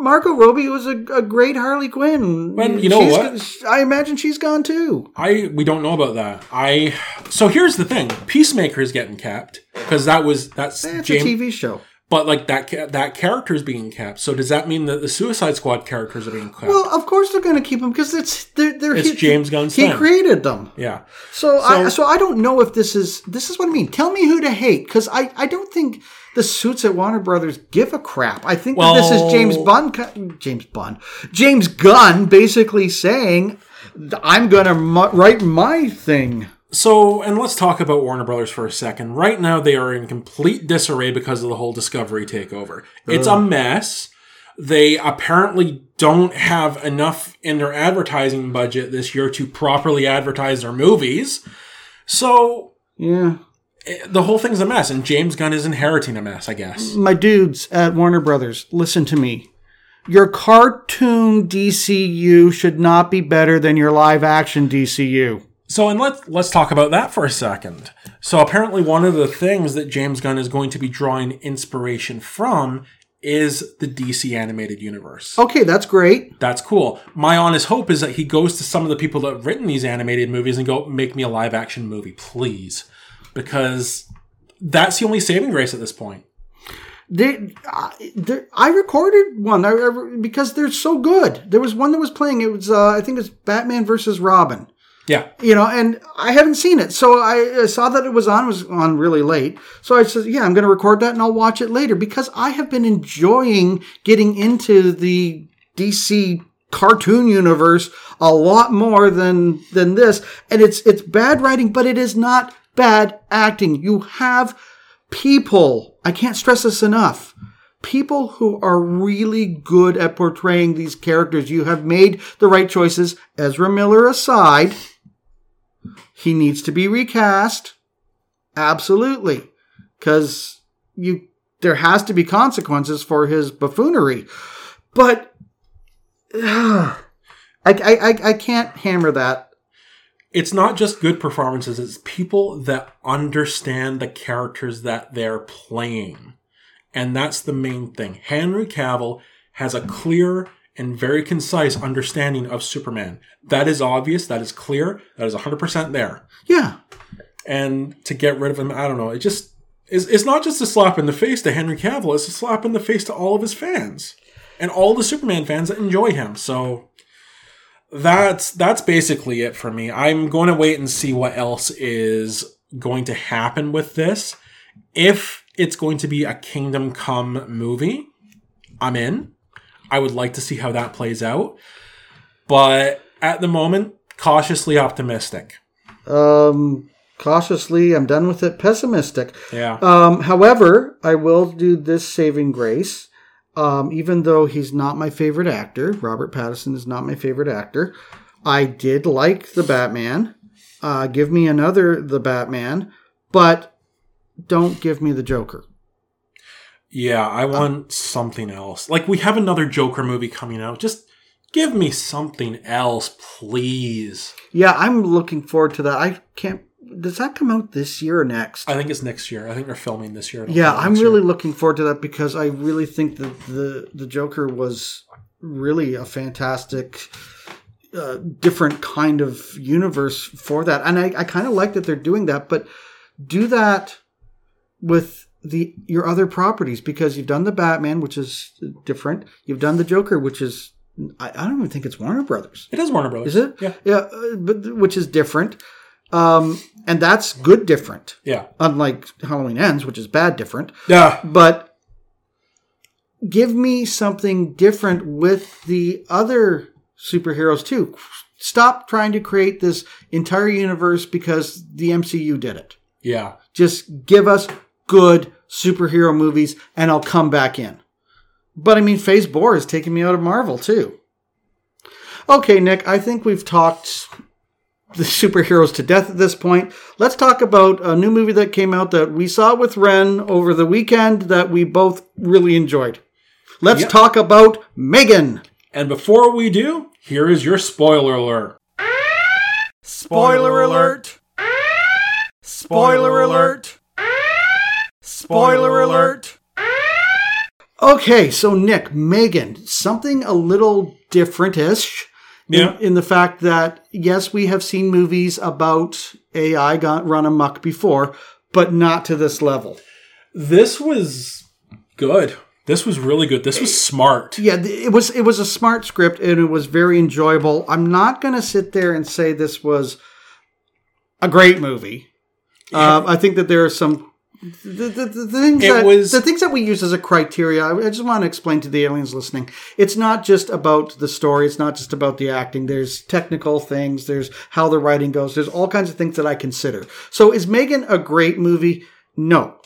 Margot Robbie was a, a great Harley Quinn. Well, you know She's- what? I imagine she's gone too. I we don't know about that. I so here's the thing: Peacemaker is getting capped because that was that's It's James, a TV show. But like that that character is being kept. So does that mean that the Suicide Squad characters are being kept? Well, of course they're going to keep them because it's they're, they're It's he, James Gunn's He thing. created them. yeah, So, I, So- so I don't know if this is this is what I mean. Tell me who to hate because I, I don't think the suits at Warner Brothers give a crap. I think that this is James Bond, James Bond, James Gunn basically saying, "I'm going to mu- write my thing." So, and let's talk about Warner Brothers for a second. Right now, they are in complete disarray because of the whole Discovery takeover. It's a mess. They apparently don't have enough in their advertising budget this year to properly advertise their movies. So, Yeah, eh, the whole thing's a mess, and James Gunn is inheriting a mess, I guess. my dudes at Warner Brothers, listen to me. Your cartoon DCU should not be better than your live action DCU. So, and let's let's talk about that for a second. So, apparently, one of the things that James Gunn is going to be drawing inspiration from is the DC animated universe. Okay, that's great. That's cool. My honest hope is that he goes to some of the people that have written these animated movies and go, make me a live action movie, please. Because that's the only saving grace at this point. They, I, I recorded one I, I- because they're so good. There was one that was playing. It was uh, I think it's Batman versus Robin. Yeah. You know, and I haven't seen it, so I, saw that it was on. Was on really late, so I said, "Yeah, I'm going to record that and I'll watch it later." Because I have been enjoying getting into the DC cartoon universe a lot more than than this, and it's it's bad writing, but it is not bad acting. You have people. I can't stress this enough. People who are really good at portraying these characters. You have made the right choices. Ezra Miller aside, he needs to be recast. Absolutely. Because you there has to be consequences for his buffoonery. But [sighs] I, I, I, I can't hammer that. It's not just good performances, it's people that understand the characters that they're playing. And that's the main thing. Henry Cavill has a clear and very concise understanding of Superman. That is obvious, that is clear, that is 100% there. Yeah. and to get rid of him, I don't know. It just is. It's not just a slap in the face to Henry Cavill. It's a slap in the face to all of his fans and all the Superman fans that enjoy him. So that's that's basically it for me. I'm going to wait and see what else is going to happen with this. If it's going to be a Kingdom Come movie, I'm in. I would like to see how that plays out, but at the moment, cautiously optimistic. Um, cautiously, I'm done with it. Pessimistic. Yeah. Um, however, I will do this saving grace. Um, even though he's not my favorite actor, Robert Pattinson is not my favorite actor. I did like the Batman. Uh, give me another the Batman, but don't give me the Joker. Yeah, I want something else. Like we have another Joker movie coming out. Just give me something else, please. Yeah, I'm looking forward to that. I can't. Does that come out this year or next? I think it's next year. I think they're filming this year. Yeah, I'm really year. looking forward to that because I really think that the the Joker was really a fantastic, uh, different kind of universe for that, and I, I kind of like that they're doing that. But do that with the your other properties because you've done the Batman, which is different. You've done the Joker, which is I, I don't even think it's Warner Brothers. It is Warner Brothers. Is it? Yeah. Yeah, uh, but which is different, um, and that's good different. Yeah. Unlike Halloween Ends, which is bad different Yeah. but give me something different with the other superheroes too. Stop trying to create this entire universe because the MCU did it. Yeah. Just give us good superhero movies and I'll come back in. But I mean, Phase Four is taking me out of Marvel too. Okay, Nick, I think we've talked the superheroes to death at this point. Let's talk about a new movie that came out that we saw with Wren over the weekend that we both really enjoyed. Let's Yep. talk about Megan. And before we do, here is your spoiler alert. Spoiler alert! Spoiler alert! Spoiler alert! Okay, so Nick, Megan, something a little different-ish. Yeah. In, the fact that, yes, we have seen movies about AI got run amok before, but not to this level. This was good. This was really good. This was smart. Yeah, it was it was a smart script and it was very enjoyable. I'm not going to sit there and say this was a great movie. Um, I think that there are some the, the, the things It that was- the things that we use as a criteria. I, I just want to explain to the aliens listening. It's not just about the story. It's not just about the acting. There's technical things. There's how the writing goes. There's all kinds of things that I consider. So is Megan a great movie? No.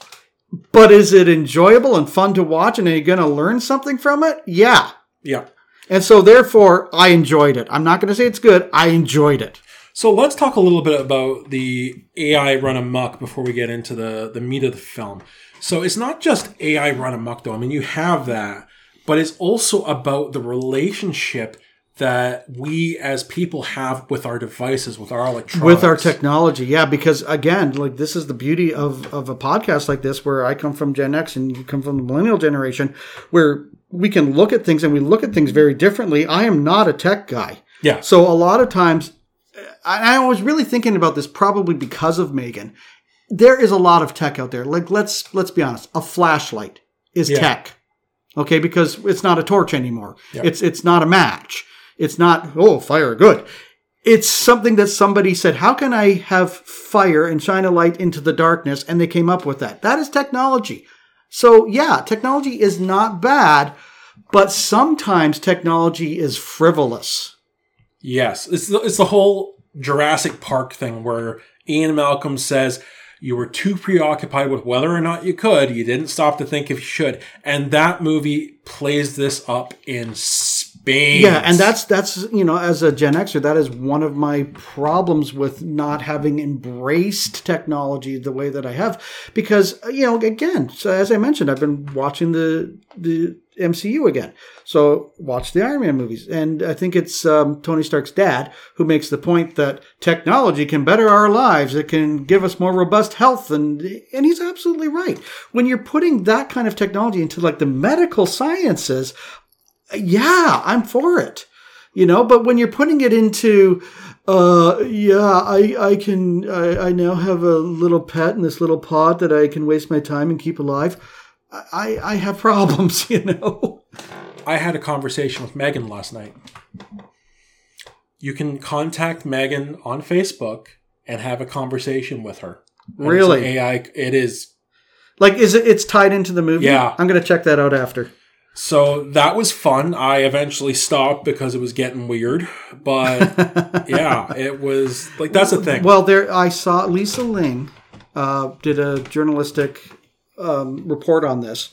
But is it enjoyable and fun to watch? And are you going to learn something from it? Yeah. Yeah. And so, therefore, I enjoyed it. I'm not going to say it's good. I enjoyed it. So let's talk a little bit about the AI run amok before we get into the, the meat of the film. So it's not just AI run amok though. I mean, you have that, but it's also about the relationship that we as people have with our devices, with our electronics. With our technology, yeah, because again, like this is the beauty of, of a podcast like this, where I come from Gen X and you come from the millennial generation, where we can look at things and we look at things very differently. I am not a tech guy. Yeah. So a lot of times, I, was really thinking about this probably because of Megan. There is a lot of tech out there. Like let's let's be honest, a flashlight is Yeah. tech. Okay, because it's not a torch anymore. It's it's not a match. It's not oh fire good. It's something that somebody said, how can I have fire and shine a light into the darkness? And they came up with that. That is technology. So yeah, technology is not bad, but sometimes technology is frivolous. Yes, it's the, it's the whole Jurassic Park thing where Ian Malcolm says you were too preoccupied with whether or not you could, you didn't stop to think if you should, and that movie plays this up in spades. Yeah, and that's that's you know, as a Gen Xer, that is one of my problems with not having embraced technology the way that I have, because you know, again, so as I mentioned, I've been watching the the MCU again. So watch the Iron Man movies, and I think it's um, Tony Stark's dad who makes the point that technology can better our lives. It can give us more robust health, and and he's absolutely right. When you're putting that kind of technology into like the medical sciences, yeah, I'm for it. You know, but when you're putting it into, uh, yeah, I, I can, I, I now have a little pet in this little pod that I can waste my time and keep alive. I, I have problems, [laughs] you know. I had a conversation with Megan last night. You can contact Megan on Facebook and have a conversation with her. And Really? AI. It is Like, is it? It's tied into the movie. Yeah. I'm gonna check that out after. So that was fun. I eventually stopped because it was getting weird. But [laughs] yeah, it was like that's the thing. Well, there I saw Lisa Ling uh, did a journalistic um, report on this,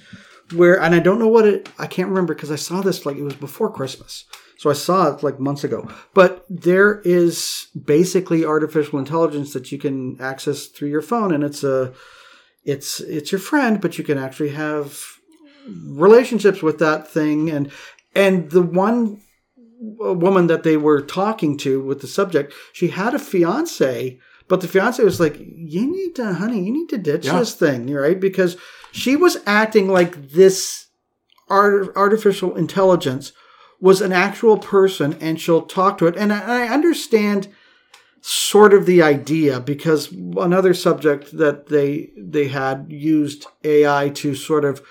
where and I don't know what it. I can't remember because I saw this like it was before Christmas, so I saw it like months ago. But there is basically artificial intelligence that you can access through your phone, and it's a it's it's your friend, but you can actually have relationships with that thing and and the one woman that they were talking to with the subject she had a fiance but the fiance was like you need to honey you need to ditch Yeah. this thing right because she was acting like this art, artificial intelligence was an actual person and she'll talk to it and I, I understand sort of the idea because another subject that they they had used AI to sort of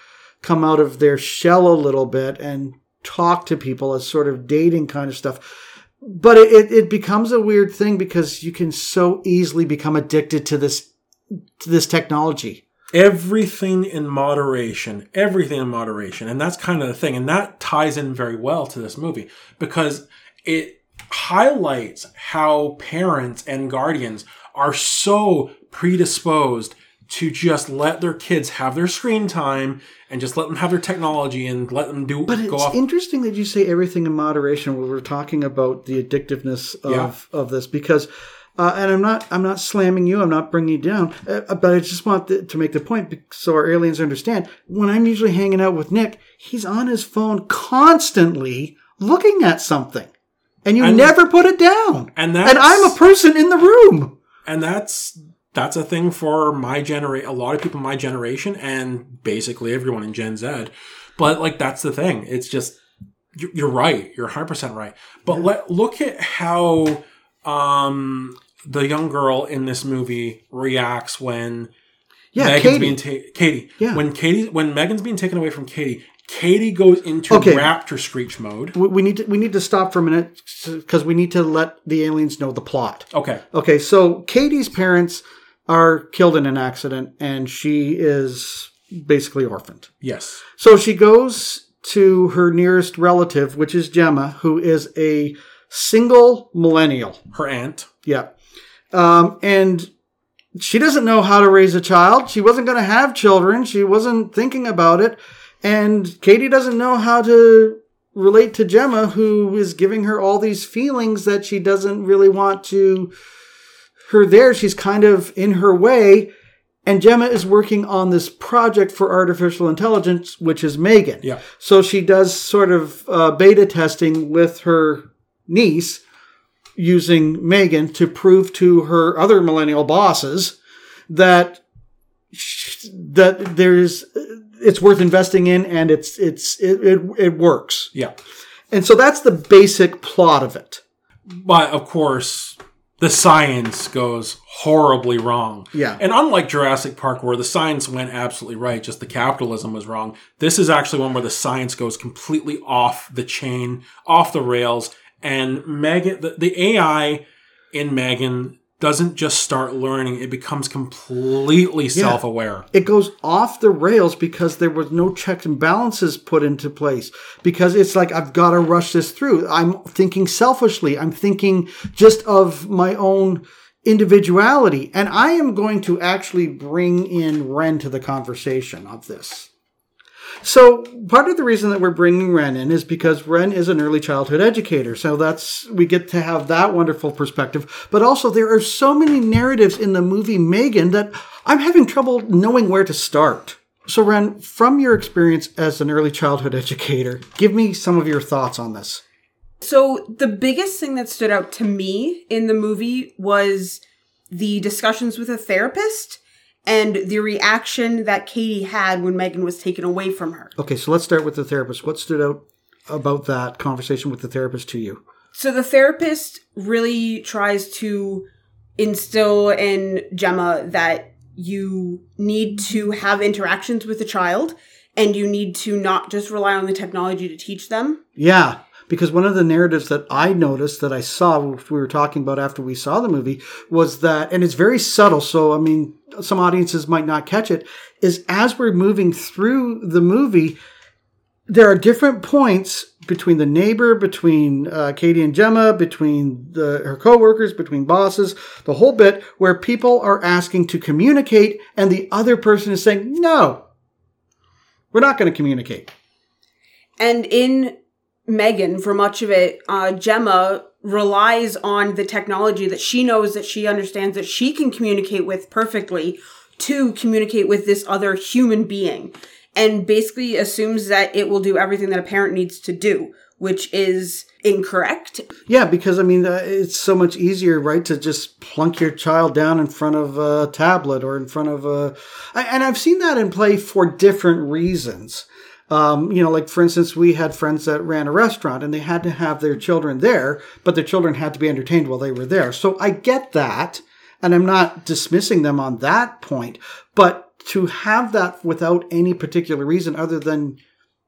come out of their shell a little bit and talk to people as sort of dating kind of stuff. But it, it, becomes a weird thing because you can so easily become addicted to this to this technology. everything in moderation everything in moderation and that's kind of the thing and that ties in very well to this movie because it highlights how parents and guardians are so predisposed to just let their kids have their screen time and just let them have their technology and let them do But go it's off. interesting that you say everything in moderation when we're talking about the addictiveness of, of this because, uh, and I'm not I'm not slamming you, I'm not bringing you down, uh, but I just want the, to make the point so our aliens understand. When I'm usually hanging out with Nick, he's on his phone constantly looking at something, and you And- never put it down. and that's And I'm a person in the room. and that's that's a thing for my generation a lot of people in my generation and basically everyone in gen z but like that's the thing it's just you- you're right you're 100% right but let look at how um the young girl in this movie reacts when Yeah, Megan's Katie. being ta- Katie. Yeah. When Katie when Megan's being taken away from Katie, Katie goes into Okay. raptor screech mode. we, we need to we need to stop for a minute because we need to let the aliens know the plot. Okay. Okay, so Katie's parents are killed in an accident and she is basically orphaned. Yes. So she goes to her nearest relative, which is Gemma, who is a single millennial. Her aunt. Yeah. Um, and she doesn't know how to raise a child. She wasn't going to have children. She wasn't thinking about it. And Katie doesn't know how to relate to Gemma, who is giving her all these feelings that she doesn't really want to her there. She's kind of in her way. And Gemma is working on this project for artificial intelligence, which is Megan. Yeah. So she does sort of uh, beta testing with her niece using Megan to prove to her other millennial bosses that that there's it's worth investing in and it's it's it, it, it works. Yeah. And so that's the basic plot of it. But of course, the science goes horribly wrong. Yeah. And unlike Jurassic Park, where the science went absolutely right, just the capitalism was wrong, this is actually one where the science goes completely off the chain, off the rails. And Megan, the, the AI in Megan doesn't just start learning, it becomes completely self aware. it goes off the rails because there was no checks and balances put into place. Because it's like i've got to rush this through. I'm thinking selfishly. I'm thinking just of my own individuality. And i am going to actually bring in Wren to the conversation of this so part of the reason that we're bringing Wren in is because Wren is an early childhood educator. So that's we get to have that wonderful perspective. But also there are so many narratives in the movie Megan that I'm having trouble knowing where to start. So Wren, from your experience as an early childhood educator, give me some of your thoughts on this. So the biggest thing that stood out to me in the movie was the discussions with a therapist and the reaction that Katie had when Megan was taken away from her. Okay, so let's start with the therapist. What stood out about that conversation with the therapist to you? So the therapist really tries to instill in Gemma that you need to have interactions with the child and you need to not just rely on the technology to teach them. Yeah, because one of the narratives that I noticed that I saw, we were talking about after we saw the movie, was that, and it's very subtle, so I mean, some audiences might not catch it, is as we're moving through the movie, there are different points between the neighbor, between uh, Katie and Gemma, between the, her coworkers, between bosses, the whole bit, where people are asking to communicate, and the other person is saying, no, we're not going to communicate. And in Megan, for much of it, uh, Gemma relies on the technology that she knows that she understands that she can communicate with perfectly to communicate with this other human being and basically assumes that it will do everything that a parent needs to do, which is incorrect. Yeah, because I mean, uh, it's so much easier, right, to just plunk your child down in front of a tablet or in front of a. And I've seen that in play for different reasons. Um, you know, like for instance, we had friends that ran a restaurant and they had to have their children there, but their children had to be entertained while they were there. So I get that. And I'm not dismissing them on that point, but to have that without any particular reason other than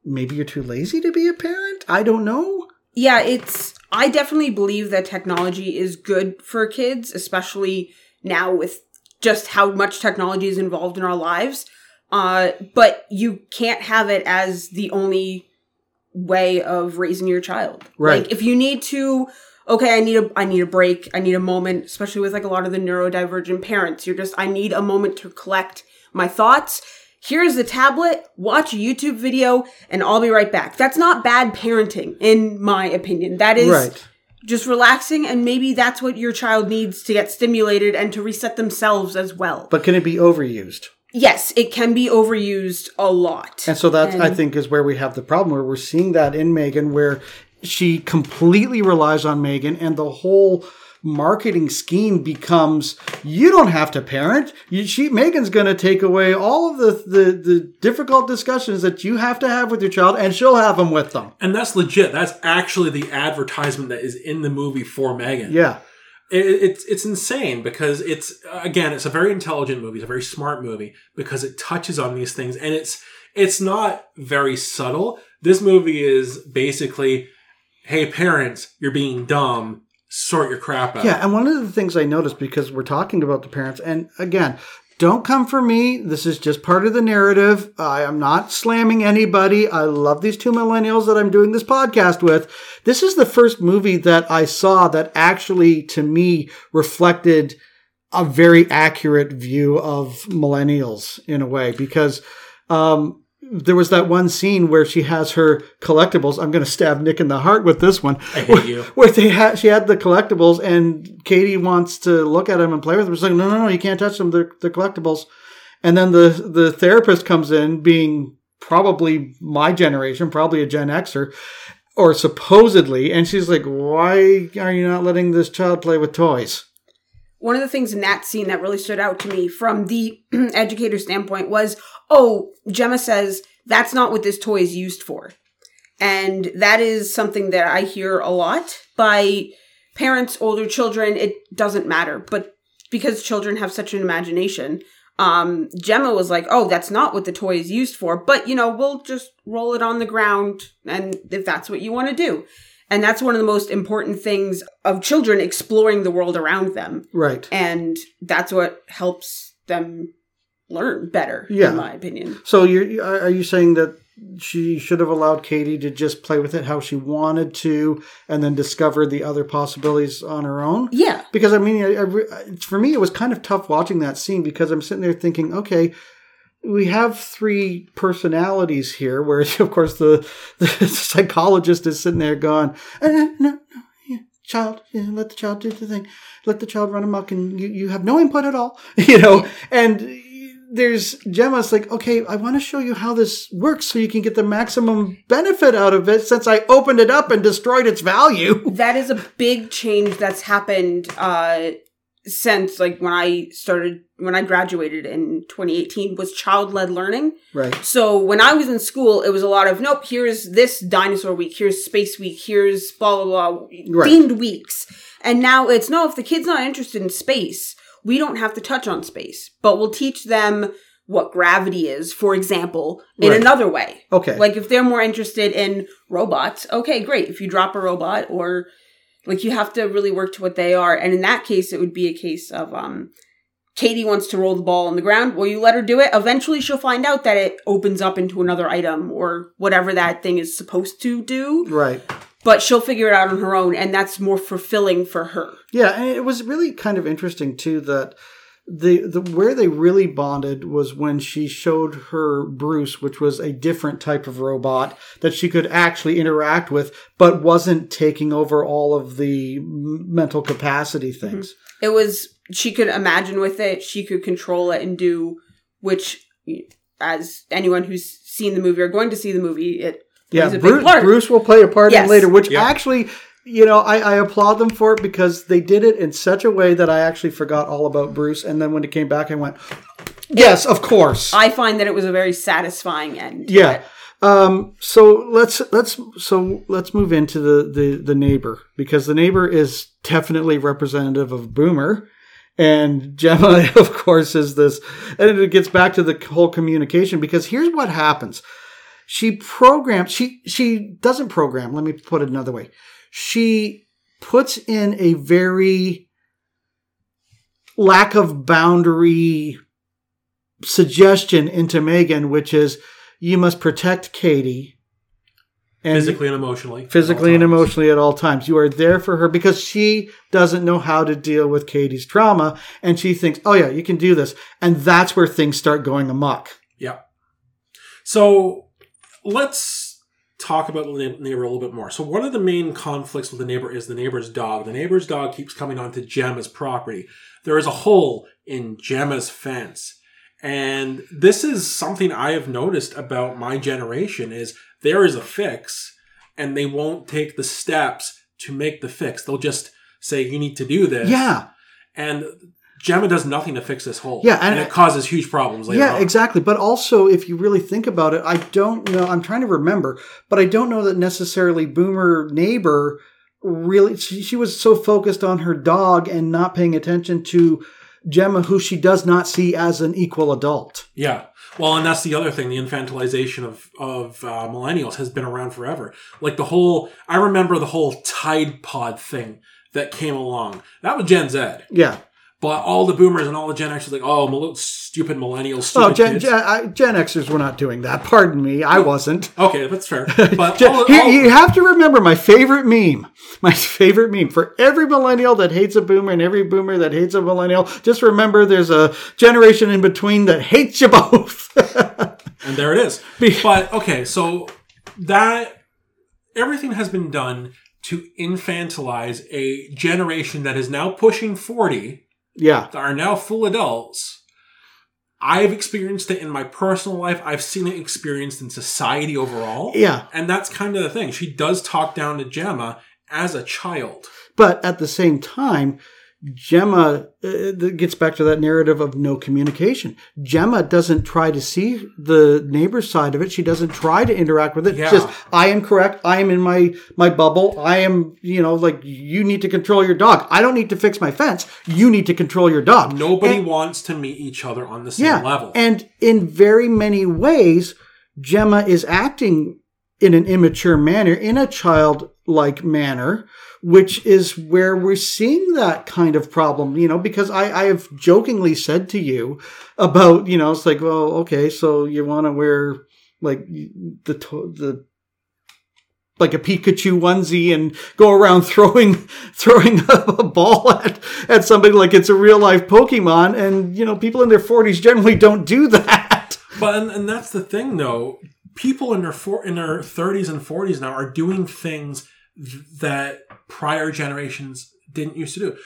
maybe you're too lazy to be a parent, I don't know. Yeah, it's. I definitely believe that technology is good for kids, especially now with just how much technology is involved in our lives. Uh, but you can't have it as the only way of raising your child. Right. Like, if you need to okay, I need a I need a break. I need a moment, especially with like a lot of the neurodivergent parents. You're just I need a moment to collect my thoughts. Here's the tablet, watch a YouTube video, and I'll be right back. That's not bad parenting, in my opinion. That is Right. just relaxing, and maybe that's what your child needs to get stimulated and to reset themselves as well. But can it be overused? Yes, it can be overused a lot. And so that I think is where we have the problem where we're seeing that in Megan where she completely relies on Megan and the whole marketing scheme becomes you don't have to parent you, she Megan's going to take away all of the, the the difficult discussions that you have to have with your child and she'll have them with them And that's legit. That's actually the advertisement that is in the movie for Megan. yeah It, it's it's insane because it's again it's a very intelligent movie. It's a very smart movie because it touches on these things and it's it's not very subtle. This movie is basically, hey parents, you're being dumb. Sort your crap out. Yeah, and one of the things I noticed because we're talking about the parents, and again, don't come for me. This is just part of the narrative. I am not slamming anybody. I love these two millennials that I'm doing this podcast with. This is the first movie that I saw that actually, to me, reflected a very accurate view of millennials in a way because um, there was that one scene where she has her collectibles. I'm going to stab Nick in the heart with this one. I hate you. [laughs] Where they had, she had the collectibles, and Katie wants to look at them and play with them. She's like, no, no, no, you can't touch them. They're, they're collectibles. And then the the therapist comes in, being probably my generation, probably a Gen Xer, or supposedly, and she's like, "Why are you not letting this child play with toys?" one of the things in that scene that really stood out to me from the [clears throat] educator standpoint was, oh, Gemma says that's not what this toy is used for. And that is something that I hear a lot by parents, older children. It doesn't matter. But because children have such an imagination, um, Gemma was like, oh, that's not what the toy is used for. But, you know, we'll just roll it on the ground. And if that's what you want to do. And that's one of the most important things of children exploring the world around them Right. and that's what helps them learn better Yeah. in my opinion So you're are are you saying that she should have allowed Katie to just play with it how she wanted to, and then discover the other possibilities on her own? yeah because I mean, I, I for me, it was kind of tough watching that scene because I'm sitting there thinking, okay, we have three personalities here, where [laughs] of course the, the psychologist is sitting there going, eh, no, no, yeah, child, yeah, let the child do the thing, let the child run amok, and you, you have no input at all, [laughs] you know, and. There's Gemma's like, okay, I want to show you how this works so you can get the maximum benefit out of it since I opened it up and destroyed its value. [laughs] that is a big change that's happened uh since like when i started when i graduated in 2018 was child-led learning Right. so when i was in school it was a lot of nope here's this dinosaur week here's space week here's blah blah blah Right. themed weeks and now it's no if the kid's not interested in space we don't have to touch on space but we'll teach them what gravity is for example in Right. another way Okay. like if they're more interested in robots, okay, great. If you drop a robot or like you have to really work to what they are. And in that case, it would be a case of um Katie wants to roll the ball on the ground. Well, you let her do it. Eventually she'll find out that it opens up into another item or whatever that thing is supposed to do. right. But she'll figure it out on her own, and that's more fulfilling for her. Yeah, and it was really kind of interesting too that the the where they really bonded was when she showed her Bruce, which was a different type of robot that she could actually interact with, but wasn't taking over all of the mental capacity mm-hmm. things. It was she could imagine with it, she could control it and do which as anyone who's seen the movie or going to see the movie, it Yeah, plays a big Bruce, part. Bruce will play a part in Yes. it later, which Yeah. actually. You know, I, I applaud them for it because they did it in such a way that I actually forgot all about Bruce. And then when it came back, I went, "Yes, of course." I find that it was a very satisfying end. Yeah. Um, so let's let's so let's move into the, the the neighbor because the neighbor is definitely representative of Boomer, and Gemma, [laughs] of course, is this, and it gets back to the whole communication because here's what happens: she programs she she doesn't program. Let me put it another way: she puts in a very lack of boundary suggestion into Megan, which is you must protect Katie and physically and emotionally. physically and emotionally at all times. You are there for her because she doesn't know how to deal with Katie's trauma, and she thinks, "Oh yeah, you can do this," and that's where things start going amok. Yeah. So let's talk about the neighbor a little bit more. So one of the main conflicts with the neighbor is the neighbor's dog. The neighbor's dog keeps coming onto Gemma's property. There is a hole in Gemma's fence. And this is something I have noticed about my generation is there is a fix and they won't take the steps to make the fix. They'll just say you need to do this. Yeah, And Gemma does nothing to fix this hole. Yeah, and, and- it causes huge problems later yeah, on. exactly. But also, if you really think about it, I don't know. I'm trying to remember, but I don't know that necessarily Boomer neighbor really. She, she was so focused on her dog and not paying attention to Gemma, who she does not see as an equal adult. Yeah. Well, and that's the other thing. The infantilization of of uh, millennials has been around forever. Like the whole, I remember the whole Tide Pod thing that came along. That was Gen Z. Yeah. But all the boomers and all the Gen Xers like, oh, stupid millennials, oh, stupid Oh, Gen. Gen, I, Gen Xers were not doing that. Pardon me, I wasn't. [laughs] okay, that's fair. [laughs] But Gen- all, you, all- you have to remember my favorite meme. [laughs] My favorite meme for every millennial that hates a boomer and every boomer that hates a millennial. Just remember, there's a generation in between that hates you both. and there it is. But okay, so that everything has been done to infantilize a generation that is now pushing forty. Yeah, that are now full adults. I've experienced it in my personal life. I've seen it experienced in society overall. yeah. And that's kind of the thing. She does talk down to Gemma as a child. But at the same time, Gemma uh, gets back to that narrative of no communication. Gemma doesn't try to see the neighbor's side of it. She doesn't try to interact with it. Yeah. Just I am correct. I am in my my bubble. I am, you know, like you need to control your dog. I don't need to fix my fence. You need to control your dog. Nobody And- wants to meet each other on the same yeah. level. And in very many ways, Gemma is acting in an immature manner, in a childlike manner, which is where we're seeing that kind of problem, you know, because I, I have jokingly said to you about, you know, it's like, well, okay, so you want to wear like the, the, like a Pikachu onesie and go around [laughs] throwing throwing [laughs] a ball at, at somebody like it's a real life Pokemon. And you know, people in their forties generally don't do that. But and, and that's the thing, though. People in their for, in their thirties and forties now are doing things that prior generations didn't used to do.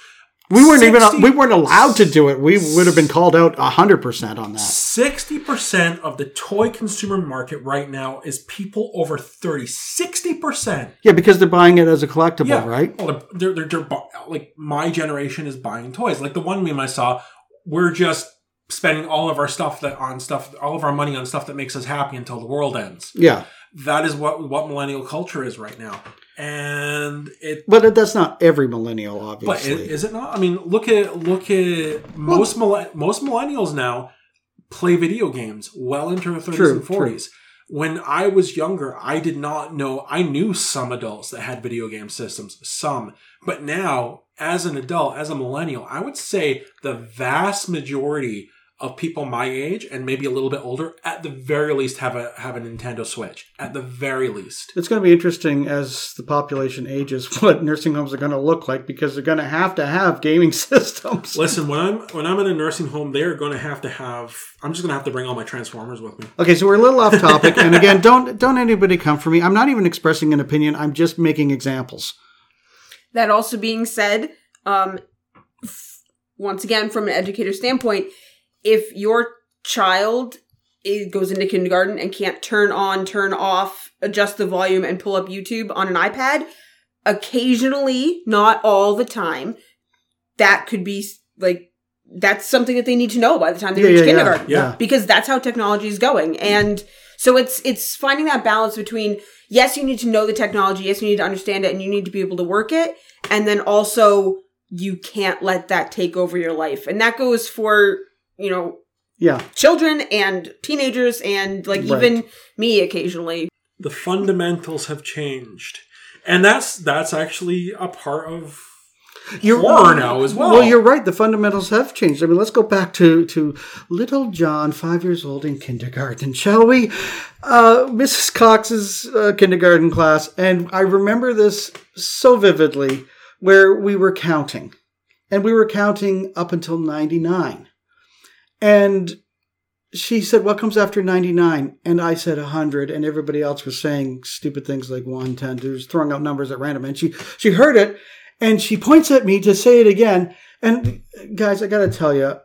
We weren't even we weren't allowed to do it. We would have been called out hundred percent on that. Sixty percent of the toy consumer market right now is people over thirty. Sixty percent. Yeah, because they're buying it as a collectible, right? Well, they're, they're, they're, bu- like my generation is buying toys. Like the one meme I saw, we're just spending all of our stuff that on stuff, all of our money on stuff that makes us happy until the world ends. Yeah, That is what what millennial culture is right now, and it. but that's not every millennial, obviously. i- is it not? I mean, look at look at most millen- most millennials now play video games well into their thirties True, and forties. When I was younger, I did not know. I knew some adults that had video game systems, some, but now as an adult, as a millennial, I would say the vast majority of people my age and maybe a little bit older, at the very least, have a have a Nintendo Switch. At the very least. It's going to be interesting as the population ages [laughs] what nursing homes are going to look like because they're going to have to have gaming [laughs] systems. Listen, when I'm when I'm in a nursing home, they're going to have to have. I'm just going to have to bring all my Transformers with me. Okay, so we're a little off topic, and again, [laughs] don't don't anybody come for me. I'm not even expressing an opinion. I'm just making examples. That also being said, um, f- once again, from an educator standpoint, if your child is, goes into kindergarten and can't turn on, turn off, adjust the volume, and pull up YouTube on an iPad, occasionally, not all the time, that could be like that's something that they need to know by the time they Yeah, reach yeah, yeah. kindergarten Yeah. because that's how technology is going and so it's it's finding that balance between yes you need to know the technology yes you need to understand it and you need to be able to work it and then also you can't let that take over your life and that goes for you know Yeah, children and teenagers and like Right. even me occasionally The fundamentals have changed, and that's that's actually a part of You're, horror now as well. Well, you're right. The fundamentals have changed. I mean, let's go back to, to little John, five years old in kindergarten, shall we? Uh, Mrs. Cox's uh, kindergarten class. And I remember this so vividly where we were counting. And we were counting up until 99. And she said, What comes after 99? And I said 100. And everybody else was saying stupid things like 110. They was throwing out numbers at random. And she, she heard it and she points at me to say it again. And guys, I got to tell you,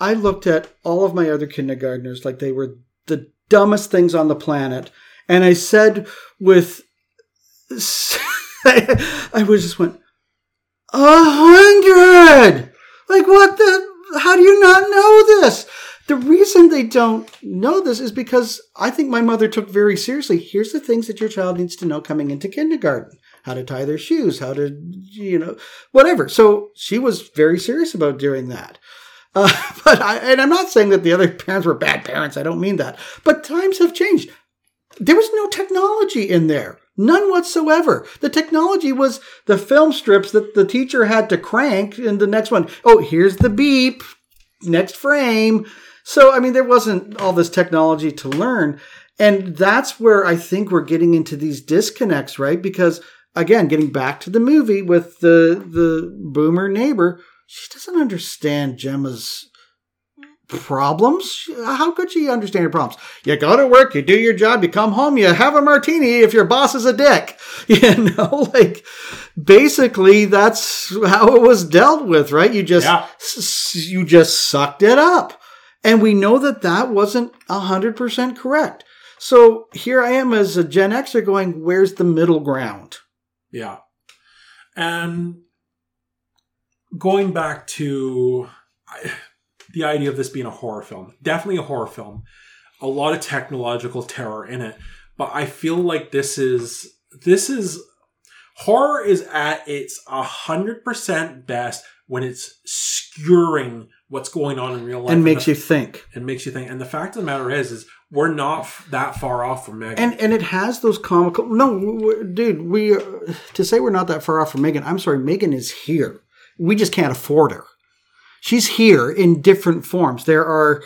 I looked at all of my other kindergartners like they were the dumbest things on the planet. And I said with, [laughs] I was just went, a hundred! Like what the, how do you not know this? The reason they don't know this is because I think my mother took very seriously. Here's the things that your child needs to know coming into kindergarten how to tie their shoes, how to, you know, whatever. So she was very serious about doing that. [laughs] Uh, but I, and I'm not saying that the other parents were bad parents. I don't mean that. But times have changed. There was no technology in there. None whatsoever. The technology was the film strips that the teacher had to crank in the next one. Oh, here's the beep. Next frame. So, I mean, there wasn't all this technology to learn. And that's where I think we're getting into these disconnects, right? Because again, getting back to the movie with the the boomer neighbor, she doesn't understand Gemma's problems. How could she understand your problems? You go to work, you do your job, you come home, you have a martini if your boss is a dick. [laughs] You know, like basically that's how it was dealt with, right? You just Yeah. you just sucked it up. And we know that that wasn't 100% correct. So here I am as a Gen Xer going, where's the middle ground? Yeah. And going back to I- the idea of this being a horror film, definitely a horror film, a lot of technological terror in it, but I feel like this is this is horror is at its a hundred percent best when it's skewering what's going on in real life and makes the- you think. and makes you think. And the fact of the matter is, is we're not f- that far off from Megan. And and it has those comical. No, dude, we uh, to say we're not that far off from Megan. I'm sorry, Megan is here. We just can't afford her. She's here in different forms. There are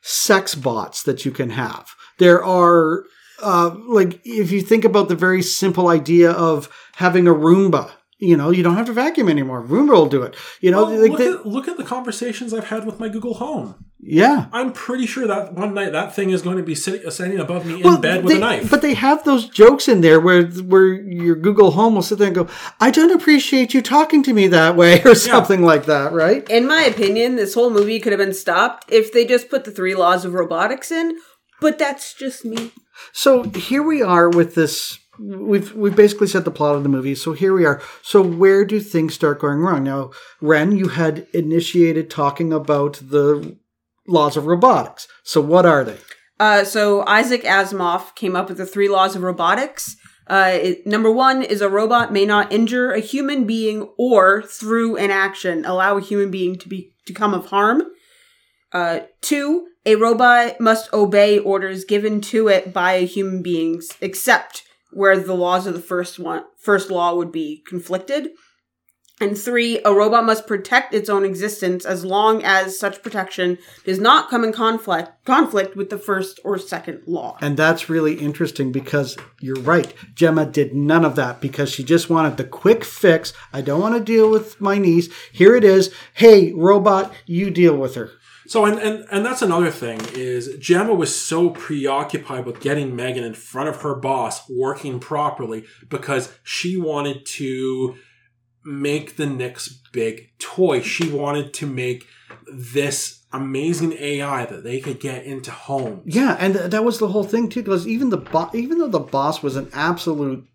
sex bots that you can have. There are uh, like if you think about the very simple idea of having a Roomba. You know, you don't have to vacuum anymore. Roomba will do it. You know, Well, like look, the- at, look at the conversations I've had with my Google Home. yeah. I'm pretty sure that one night that thing is going to be sitting, uh, sitting above me in Well, bed with they- a knife. But they have those jokes in there where where your Google Home will sit there and go, "I don't appreciate you talking to me that way," or something like that, right? In my opinion, this whole movie could have been stopped if they just put the three laws of robotics in. But that's just me. So here we are with this. We've we've basically set the plot of the movie. So here we are. So where do things start going wrong? Now, Wren, you had initiated talking about the laws of robotics. So what are they? Uh, so Isaac Asimov came up with the three laws of robotics. Uh, it, number one is a robot may not injure a human being or through an action allow a human being to be to come of harm. Uh, two, a robot must obey orders given to it by a human beings, except where the laws of the first one first law would be conflicted. And three, a robot must protect its own existence as long as such protection does not come in conflict conflict with the first or second law. And that's really interesting because you're right. Gemma did none of that because she just wanted the quick fix. I don't want to deal with my niece. Here it is. Hey, robot, you deal with her. So, and, and and that's another thing is Gemma was so preoccupied with getting Megan in front of her boss working properly because she wanted to make the next big toy. She wanted to make this amazing AI that they could get into homes. Yeah, and th- that was the whole thing too. Because even the bo- even though the boss was an absolute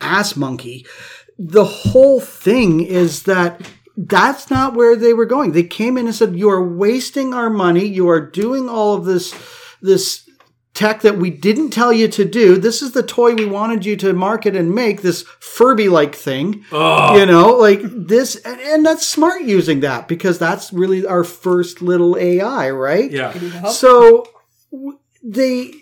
ass monkey, the whole thing is that that's not where they were going. They came in and said, "You are wasting our money. You are doing all of this this tech that we didn't tell you to do. This is the toy we wanted you to market and make. This Furby like thing." Ugh. you know like this and, and that's smart using that because that's really our first little ai right Yeah. so they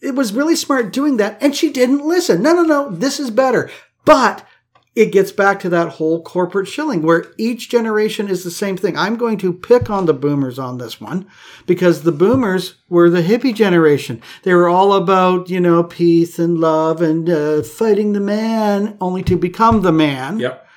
it was really smart doing that and she didn't listen no no no this is better but it gets back to that whole corporate shilling where each generation is the same thing. I'm going to pick on the boomers on this one because the boomers were the hippie generation. They were all about, you know, peace and love and uh, fighting the man only to become the man. Yep.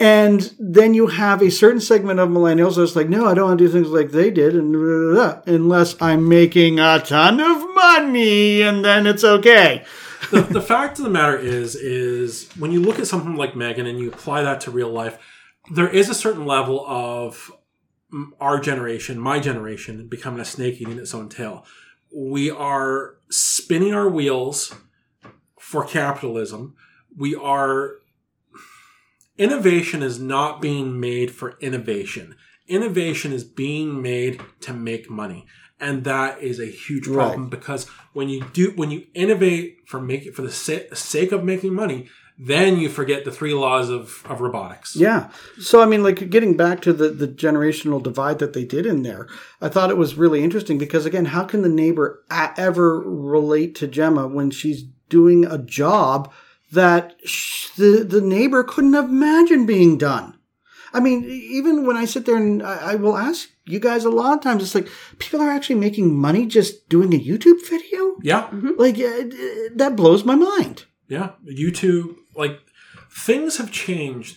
And then you have a certain segment of millennials that's like, no, I don't want to do things like they did, and blah, blah, blah, unless I'm making a ton of money, and then it's okay. The, the fact of the matter is, is when you look at something like Megan and you apply that to real life, there is a certain level of mm, our generation, my generation, becoming a snake eating its own tail. We are spinning our wheels for capitalism. We are innovation is not being made for innovation. Innovation is being made to make money. And that is a huge problem because when you do when you innovate for make for the sa- sake of making money, then you forget the three laws of, of robotics. Yeah. So, I mean, like getting back to the, the generational divide that they did in there, I thought it was really interesting because, again, how can the neighbor a- ever relate to Gemma when she's doing a job that sh- the, the neighbor couldn't have imagined being done? I mean, even when I sit there and I, I will ask you guys a lot of times, it's like people are actually making money just doing a YouTube video. Yeah. Like uh, that blows my mind. Yeah, YouTube, like things have changed.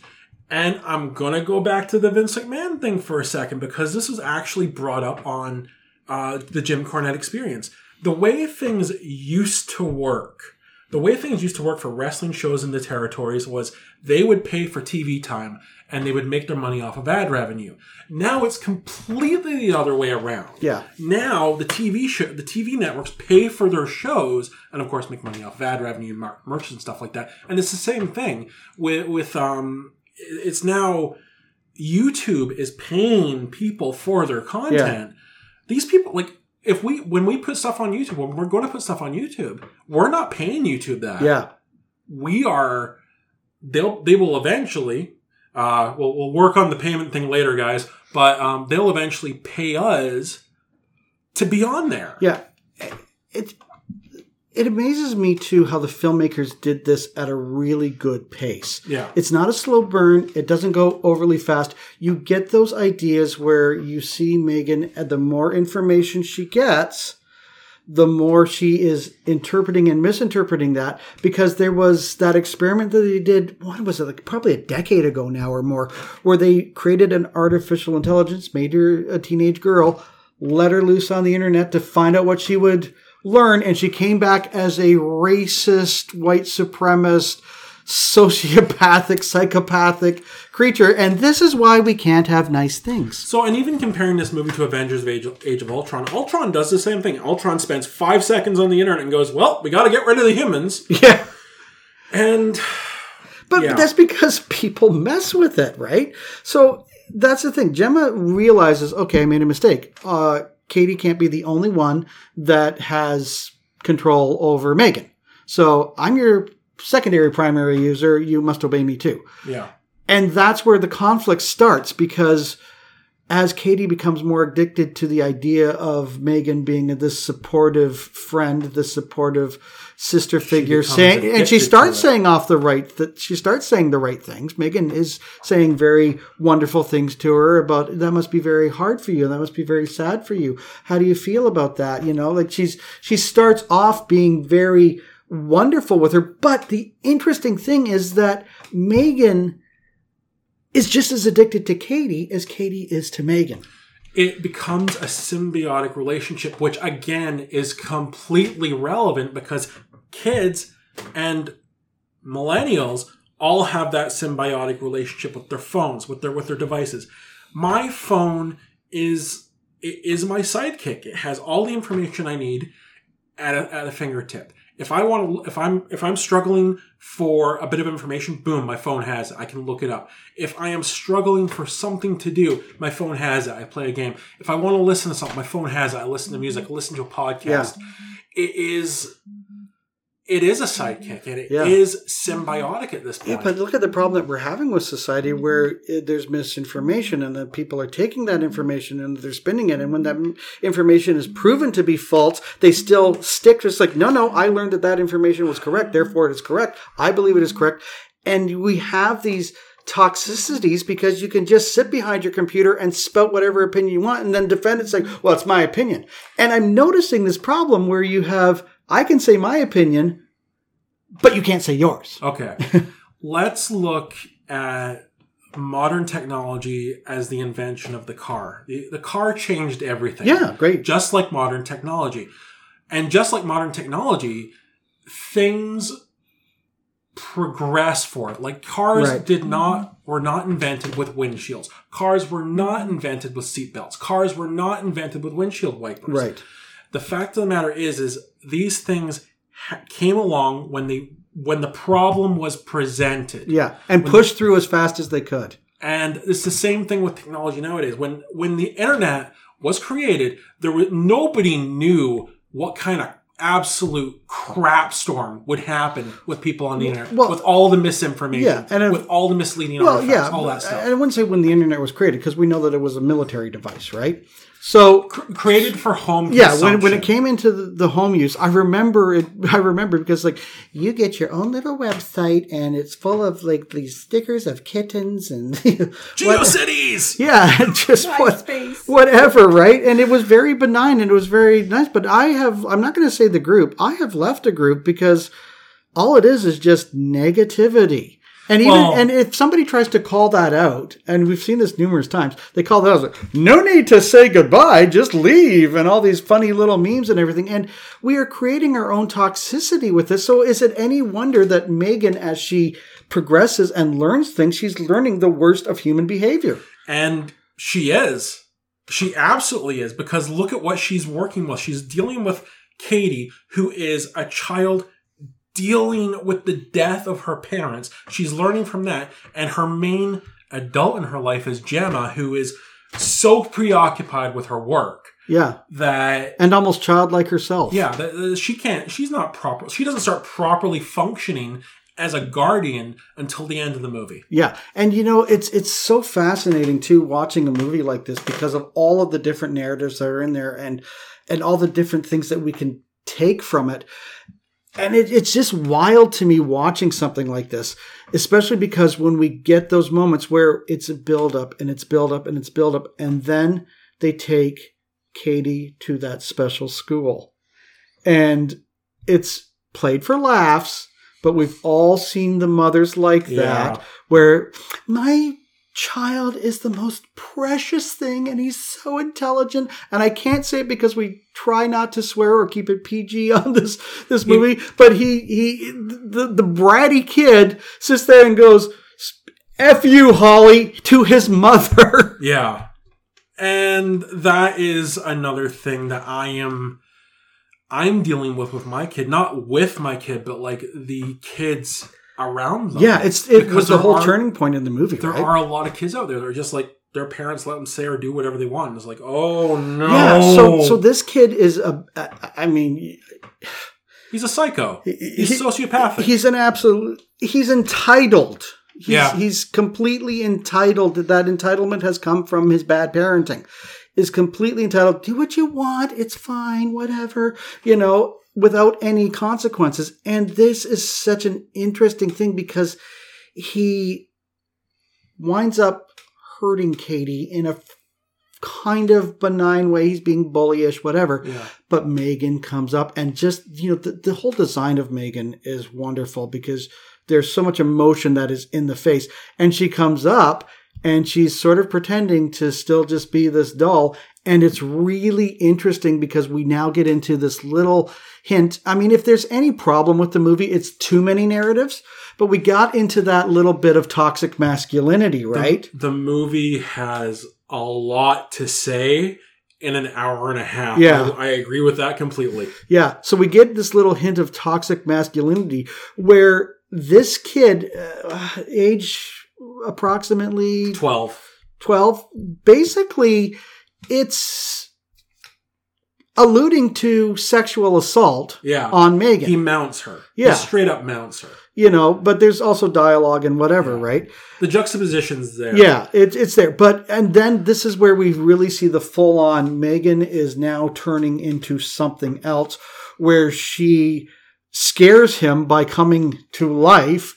And I'm going to go back to the Vince McMahon thing for a second because this was actually brought up on uh, the Jim Cornette experience. The way things used to work, the way things used to work for wrestling shows in the territories was they would pay for TV time and they would make their money off of ad revenue. Now it's completely the other way around. Yeah. Now the TV show, the TV networks pay for their shows, and of course make money off of ad revenue, merch, and stuff like that. And it's the same thing with with um. It's now YouTube is paying people for their content. These people like if we when we put stuff on YouTube, when we're going to put stuff on YouTube, we're not paying YouTube that Yeah. we are they'll they will eventually uh we'll, we'll work on the payment thing later guys but um they'll eventually pay us to be on there Yeah, it it amazes me too how the filmmakers did this at a really good pace. yeah It's not a slow burn. It doesn't go overly fast. You get those ideas where you see Megan, and the more information she gets, the more she is interpreting and misinterpreting that. Because there was that experiment that they did, what was it, like probably a decade ago now or more, where they created an artificial intelligence, made her a teenage girl, let her loose on the internet to find out what she would learn, and she came back as a racist, white supremacist, sociopathic, psychopathic creature. And this is why we can't have nice things. so and even comparing this movie to avengers of age, age of ultron ultron does the same thing ultron spends five seconds on the internet and goes well we got to get rid of the humans [laughs] Yeah. and But Yeah. that's because people mess with it, right? So that's the thing. Gemma realizes, okay, I made a mistake. Uh, Katie can't be the only one that has control over Megan. So I'm your secondary primary user. You must obey me too. yeah And that's where the conflict starts because as Katie becomes more addicted to the idea of Megan being this supportive friend, this supportive sister figure, saying, and she starts saying off the right that she starts saying the right things. Megan is saying very wonderful things to her about that must be very hard for you. That must be very sad for you. How do you feel about that? You know, like she's she starts off being very wonderful with her. But the interesting thing is that Megan is just as addicted to Katie as Katie is to Megan. it becomes a symbiotic relationship, which again is completely relevant because kids and millennials all have that symbiotic relationship with their phones, with their with their devices. My phone is is my sidekick. It has all the information I need at a, at a fingertip. If I want to, if I'm if I'm struggling for a bit of information, boom, my phone has it. I can look it up. If I am struggling for something to do, my phone has it. I play a game. If I want to listen to something, my phone has it. I listen to music. I listen to a podcast. It is. It is a sidekick, and it is Yeah. symbiotic at this point. Yeah, but look at the problem that we're having with society where uh, there's misinformation and that people are taking that information and they're spinning it. And when that information is proven to be false, they still stick to it's like, no, no, I learned that that information was correct. Therefore, it is correct. I believe it is correct. And we have these toxicities because you can just sit behind your computer and spout whatever opinion you want and then defend it say, well, it's my opinion. And I'm noticing this problem where you have, I can say my opinion, but you can't say yours. Okay. [laughs] Let's look at modern technology as the invention of the car. The, the car changed everything. Yeah, great. Just like modern technology. And just like modern technology, things progress for it. Like cars Right. did not were not invented with windshields. Cars were not invented with seatbelts. Cars were not invented with windshield wipers. Right. The fact of the matter is, is these things ha- came along when they when the problem was presented. Yeah. And push through as fast as they could. And it's the same thing with technology nowadays. When when the internet was created, there was nobody knew what kind of absolute crap storm would happen with people on the internet, well- with all the misinformation, Yeah, and if- with all the misleading Well, artifacts, yeah. all that stuff. And I wouldn't say when the internet was created because we know that it was a military device, right? So Created for home yeah, when, when it came into the, the home use, I remember it. [laughs] I remember because like you get your own little website and it's full of like these stickers of kittens and [laughs] what- GeoCities! [laughs] yeah, just what, whatever, right? And it was very benign and it was very nice. But I have, I'm not going to say the group. I have left a group because all it is is just negativity. And even Well- and if somebody tries to call that out, and we've seen this numerous times, they call that out like, no need to say goodbye, just leave, and all these funny little memes and everything. And we are creating our own toxicity with this. So is it any wonder that Megan, as she progresses and learns things, she's learning the worst of human behavior? And she is. She absolutely is because look at what she's working with. She's dealing with Katie, who is a child dealing with the death of her parents. She's learning from that. And her main adult in her life is Gemma, who is so preoccupied with her work Yeah. that And almost childlike herself. yeah, that, that she can't. She's not proper. She doesn't start properly functioning as a guardian until the end of the movie. Yeah, and you know it's it's so fascinating too watching a movie like this because of all of the different narratives that are in there and and all the different things that we can take from it. And it, it's just wild to me watching something like this, especially because when we get those moments where it's a build up and it's build up and it's build up, and then they take Katie to that special school. And it's played for laughs, but we've all seen the mothers like Yeah. that where my child is the most precious thing and he's so intelligent. And i can't say it because we try not to swear or keep it pg [laughs] on this this movie but he he the, the bratty kid sits there and goes f you holly to his mother. [laughs] Yeah. And that is another thing that I am I'm dealing with with my kid, not with my kid, but like the kids around them. yeah it's it was the whole are- turning point in the movie There right are a lot of kids out there that are just like their parents let them say or do whatever they want. And it's like, oh no. yeah so so this kid is a i mean he's a psycho. He- He's sociopathic. He's an absolute. He's entitled. He's, Yeah. he's completely entitled. That entitlement has come from his bad parenting. Is completely entitled. Do what you want. It's fine. Whatever. You know, without any consequences. And this is such an interesting thing because he winds up hurting Katie in a kind of benign way. He's being bullyish, whatever yeah. but Megan comes up and just you know the, the whole design of Megan is wonderful because there's so much emotion that is in the face and she comes up and she's sort of pretending to still just be this doll and it's really interesting because we now get into this little hint i mean if there's any problem with the movie it's too many narratives but we got into that little bit of toxic masculinity right The movie has a lot to say in an hour and a half. Yeah. I, I agree with that completely. Yeah, so we get this little hint of toxic masculinity where this kid, uh, age approximately 12. 12, basically it's alluding to sexual assault Yeah. on Megan. he mounts her. Yeah. He straight up mounts her. you know, but there's also dialogue and whatever, right? The juxtaposition's there. Yeah, it's it's there. But and then this is where we really see the full on Megan is now turning into something else where she scares him by coming to life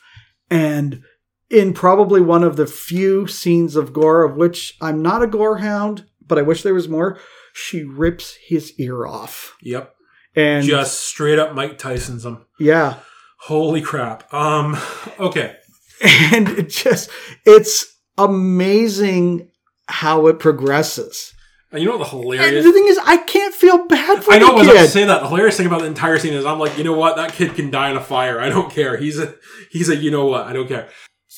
And in probably one of the few scenes of gore of which I'm not a gore hound, but I wish there was more, she rips his ear off. Yep. And Just straight up Mike Tyson's him. yeah. Holy crap. Um. Okay. And it just it's amazing how it progresses. And you know what the And hilarious? the thing is, I can't feel bad for I know I was about to say that. The hilarious thing about the entire scene is I'm like, you know what? That kid can die in a fire. I don't care. He's a he's a you know what? I don't care.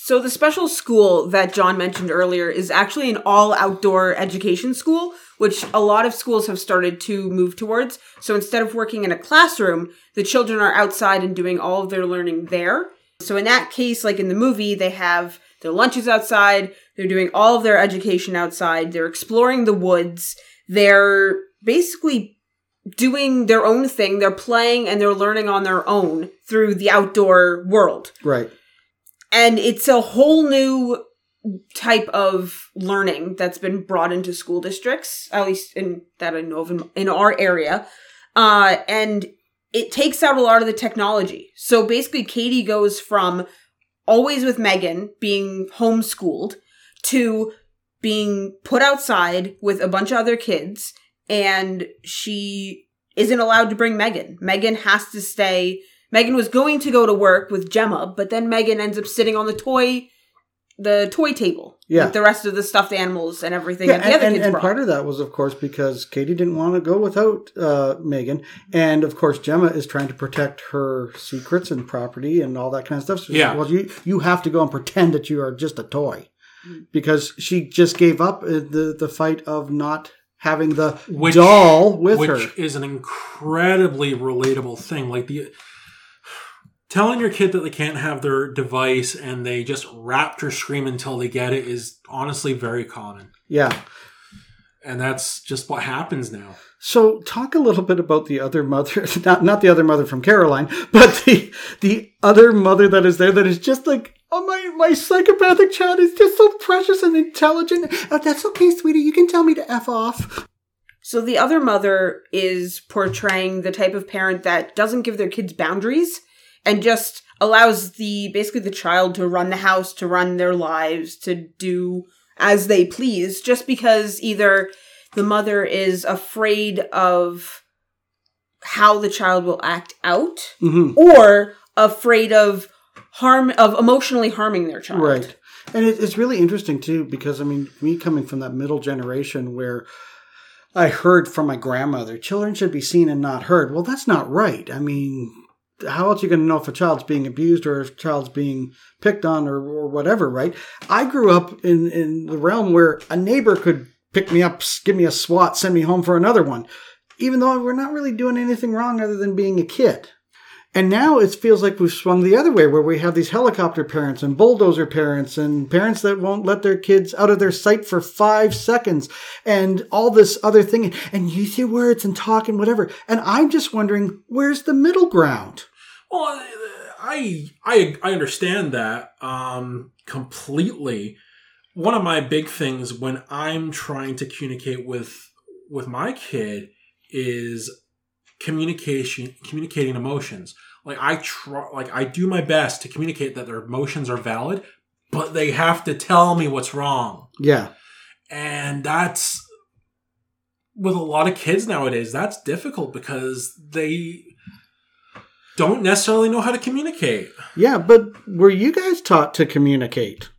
So the special school that John mentioned earlier is actually an all outdoor education school, which a lot of schools have started to move towards. So instead of working in a classroom, the children are outside and doing all of their learning there. So in that case, like in the movie, they have their lunches outside, they're doing all of their education outside, they're exploring the woods, they're basically doing their own thing, they're playing and they're learning on their own through the outdoor world Right. And it's a whole new type of learning that's been brought into school districts at least in that i know of in, in our area. Uh, and it takes out a lot of the technology. So basically katie goes from always with megan being homeschooled to being put outside with a bunch of other kids and she isn't allowed to bring megan. Megan has to stay Megan was going to go to work with Gemma, but then Megan ends up sitting on the toy, the toy table Yeah. with the rest of the stuffed animals and everything Yeah, that the other and, kids and brought. part of that was, of course, because Katie didn't want to go without uh, Megan, and of course, Gemma is trying to protect her secrets and property and all that kind of stuff. So Yeah. said, well, you you have to go and pretend that you are just a toy, because she just gave up uh, the the fight of not having the Which- doll with which her. Which is an incredibly relatable thing. Like the telling your kid that they can't have their device and they just rapture scream until they get it is honestly very common. Yeah. And that's just what happens now. So talk a little bit about the other mother, [laughs] not not the other mother from Coraline, but the the other mother that is there that is just like, oh my my psychopathic child is just so precious and intelligent. Oh, that's okay, sweetie. You can tell me to f off. so the other mother is portraying the type of parent that doesn't give their kids boundaries and just allows the basically the child to run the house, to run their lives, to do as they please, just because either the mother is afraid of how the child will act out hmm or afraid of harm of emotionally harming their child. Right. And it, it's really interesting too because I mean, me coming from that middle generation where I heard from my grandmother, children should be seen and not heard. Well, that's not right. I mean, how else are you going to know if a child's being abused or if a child's being picked on or, or whatever, right? I grew up in, in the realm where a neighbor could pick me up, give me a swat, send me home for another one, even though we're not really doing anything wrong other than being a kid. And now it feels like we've swung the other way, where we have these helicopter parents and bulldozer parents and parents that won't let their kids out of their sight for five seconds and all this other thing and use your words and talk and whatever. And I'm just wondering, where's the middle ground? Well, I I I understand that um, completely. One of my big things when I'm trying to communicate with with my kid is communication, communicating emotions. Like I try, like I do my best to communicate that their emotions are valid, but they have to tell me what's wrong, Yeah. and that's with a lot of kids nowadays. That's difficult because they don't necessarily know how to communicate. Yeah. But were you guys taught to communicate?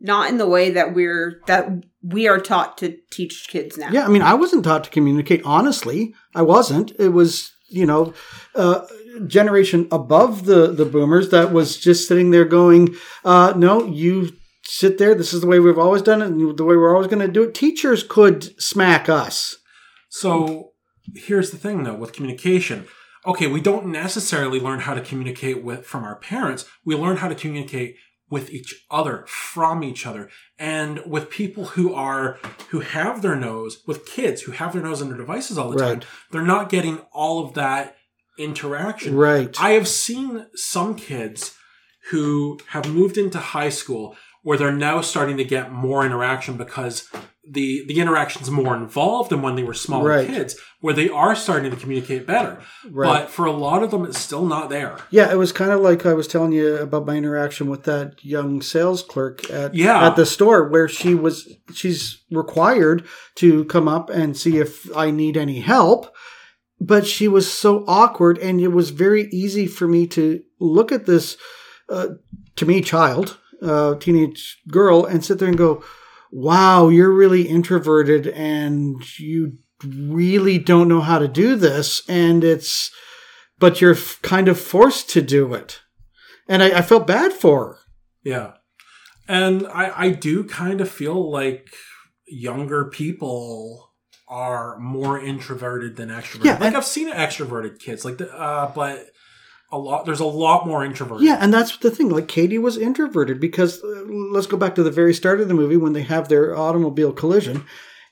Not in the way that we're that we are taught to teach kids now. Yeah. I mean, I wasn't taught to communicate. Honestly, I wasn't. It was, you know, uh, generation above the, the boomers that was just sitting there going, uh, no, you sit there. This is the way we've always done it and the way we're always going to do it. Teachers could smack us. So here's the thing though with communication. Okay, we don't necessarily learn how to communicate with from our parents. We learn how to communicate with each other, from each other, and with people who are who have their nose, with kids who have their nose in their devices all the Right. time. They're not getting all of that interaction. Right. I have seen some kids who have moved into high school where they're now starting to get more interaction because the the interactions more involved than when they were smaller Right. kids, where they are starting to communicate better. Right. But for a lot of them, it's still not there. Yeah, it was kind of like I was telling you about my interaction with that young sales clerk at Yeah. at the store where she was she's required to come up and see if I need any help, but she was so awkward and it was very easy for me to look at this uh, to me child, uh, teenage girl and sit there and go, "Wow, you're really introverted and you really don't know how to do this and it's but you're f- kind of forced to do it. And I, I felt bad for her. Yeah. And I, I do kind of feel like younger people are more introverted than extroverted. Yeah, like I've seen extroverted kids, like the, uh, but a lot there's a lot more introverted. Yeah, and that's the thing. Like Katie was introverted because uh, let's go back to the very start of the movie when they have their automobile collision,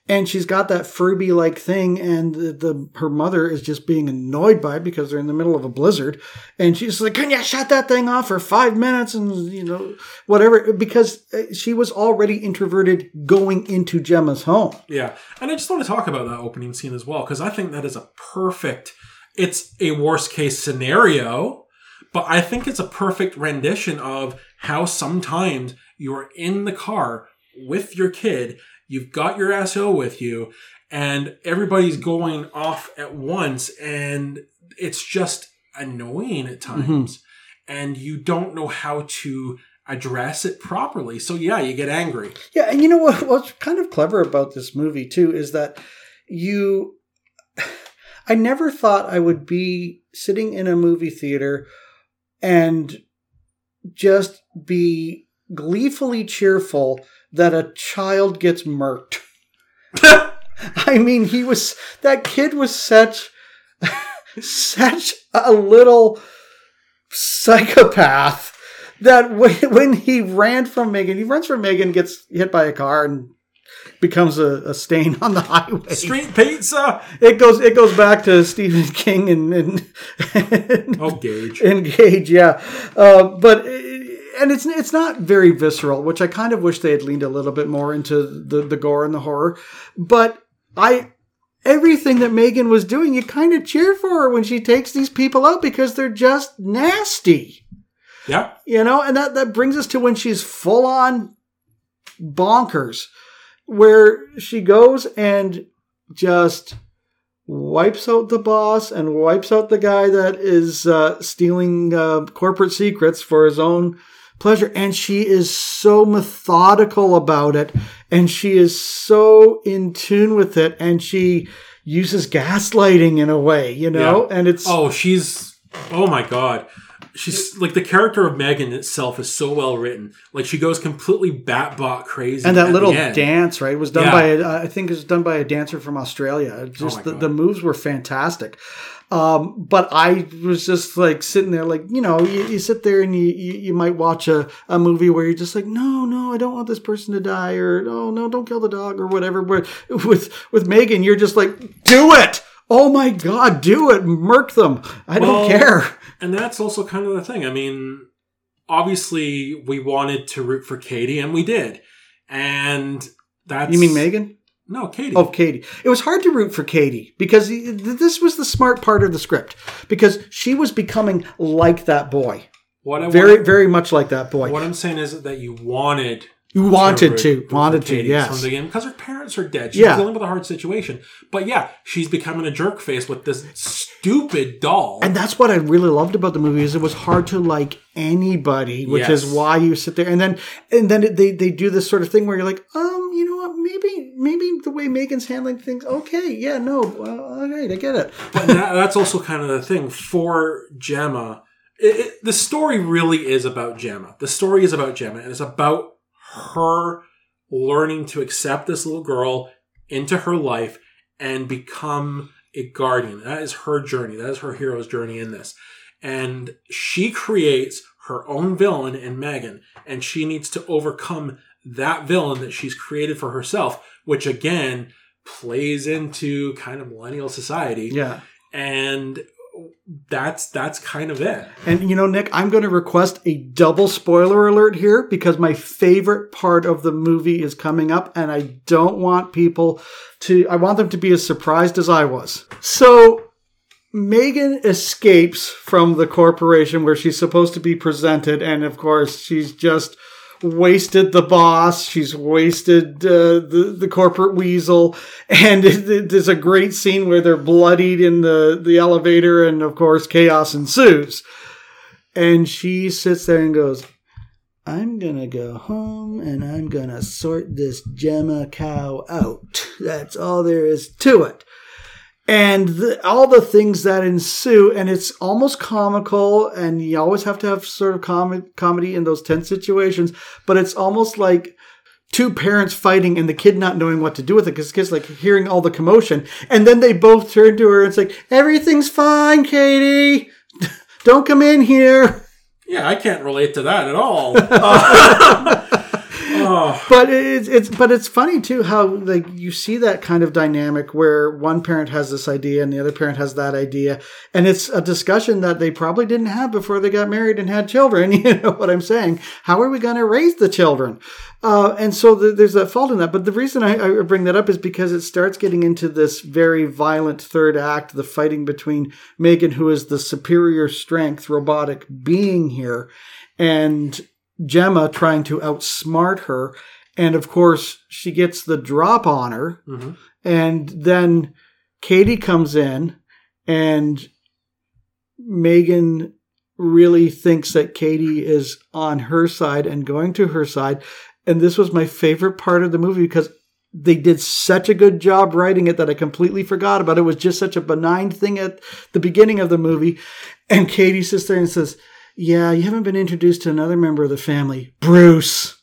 and she's got that Furby like thing, and the, the her mother is just being annoyed by it because they're in the middle of a blizzard, and she's like, "Can you shut that thing off for five minutes?" And you know whatever because uh, she was already introverted going into Gemma's home. Yeah. And I just want to talk about that opening scene as well, because I think that is a perfect, it's a worst case scenario, but I think it's a perfect rendition of how sometimes you're in the car with your kid, you've got your SO with you, and everybody's going off at once, and it's just annoying at mm-hmm. times, and you don't know how to address it properly. So, yeah, you get angry. Yeah, and you know what? What's kind of clever about this movie too is that you. [sighs] I never thought I would be sitting in a movie theater and just be gleefully cheerful that a child gets murked. [laughs] I mean, he was that kid was such such a little psychopath that when, when he ran from Megan, he runs from Megan, gets hit by a car, and becomes a, a stain on the highway. Street pizza! It goes it goes back to Stephen King and and, and, Oh, Gage. and Gage, yeah. Uh, but and it's it's not very visceral, which I kind of wish they had leaned a little bit more into the the gore and the horror. But I everything that Megan was doing, you kind of cheer for her when she takes these people out because they're just nasty. Yeah. You know, and that, that brings us to when she's full on bonkers, where she goes and just wipes out the boss and wipes out the guy that is uh, stealing uh, corporate secrets for his own pleasure. And she is so methodical about it, and she is so in tune with it, and she uses gaslighting in a way, you know, Yeah. and it's Oh, she's. Oh my god. She's like the character of Megan itself is so well written. Like she goes completely bat bot crazy. and that little dance right was done Yeah. by a, I think it was done by a dancer from Australia. Oh just my the, God. the moves were fantastic. Um, but I was just like sitting there, like you know, you, you sit there and you, you you might watch a, a movie where you're just like, no, no, I don't want this person to die, or oh no, don't kill the dog, or whatever. But [laughs] with with Megan, you're just like, do it. Oh my God, do it. Murk them. I Well, don't care. And that's also kind of the thing. I mean, obviously we wanted to root for Katie, and we did. And that's You mean Megan? No, Katie. Oh, Katie. It was hard to root for Katie because th- this was the smart part of the script because she was becoming like that boy. what I Very, very much like that boy. what I'm saying is that you wanted You wanted to, wanted to, yes. because her parents are dead. She's Yeah. dealing with a hard situation. But yeah, she's becoming a jerk face with this stupid doll. And that's what I really loved about the movie is it was hard to like anybody, which is why you sit there and then and then they they do this sort of thing where you're like, um, you know what, maybe maybe the way Megan's handling things, okay, yeah, no, uh, all right, I get it. But that, that's also kind of the thing for Gemma. It, it, the story really is about Gemma. The story is about Gemma, and it's about her learning to accept this little girl into her life and become a guardian. That is her journey. That is her hero's journey in this. And she creates her own villain in Megan, and she needs to overcome that villain that she's created for herself, which again plays into kind of millennial society Yeah. and that's that's kind of it. And you know, Nick, I'm going to request a double spoiler alert here because my favorite part of the movie is coming up, and I don't want people to. I want them to be as surprised as I was. So. Megan escapes from the corporation where she's supposed to be presented, and of course, she's just wasted the boss. She's wasted uh, the the corporate weasel, and it, it- there's a great scene where they're bloodied in the the elevator, and of course, chaos ensues. And she sits there and goes, "I'm gonna go home and I'm gonna sort this Gemma cow out. That's all there is to it." And the, all the things that ensue and it's almost comical and you always have to have sort of com- comedy in those tense situations but it's almost like two parents fighting and the kid not knowing what to do with it because the kid's like hearing all the commotion and then they both turn to her and it's like everything's fine katie [laughs] don't come in here Yeah, I can't relate to that at all. [laughs] [laughs] oh, but it's it's but it's funny too how like you see that kind of dynamic where one parent has this idea and the other parent has that idea. And it's a discussion that they probably didn't have before they got married and had children [laughs] you know what i'm saying? How are we going to raise the children? Uh, and so the, there's that fault in that. But the reason I, I bring that up is because it starts getting into this very violent third act the fighting between megan who is the superior strength robotic being here and Gemma trying to outsmart her. And of course, she gets the drop on her. Mhm. And then Katie comes in, and Megan really thinks that Katie is on her side and going to her side. And this was my favorite part of the movie because they did such a good job writing it that I completely forgot about it. It was just such a benign thing at the beginning of the movie. And Katie sits there and says, Yeah, you haven't been introduced to another member of the family, Bruce.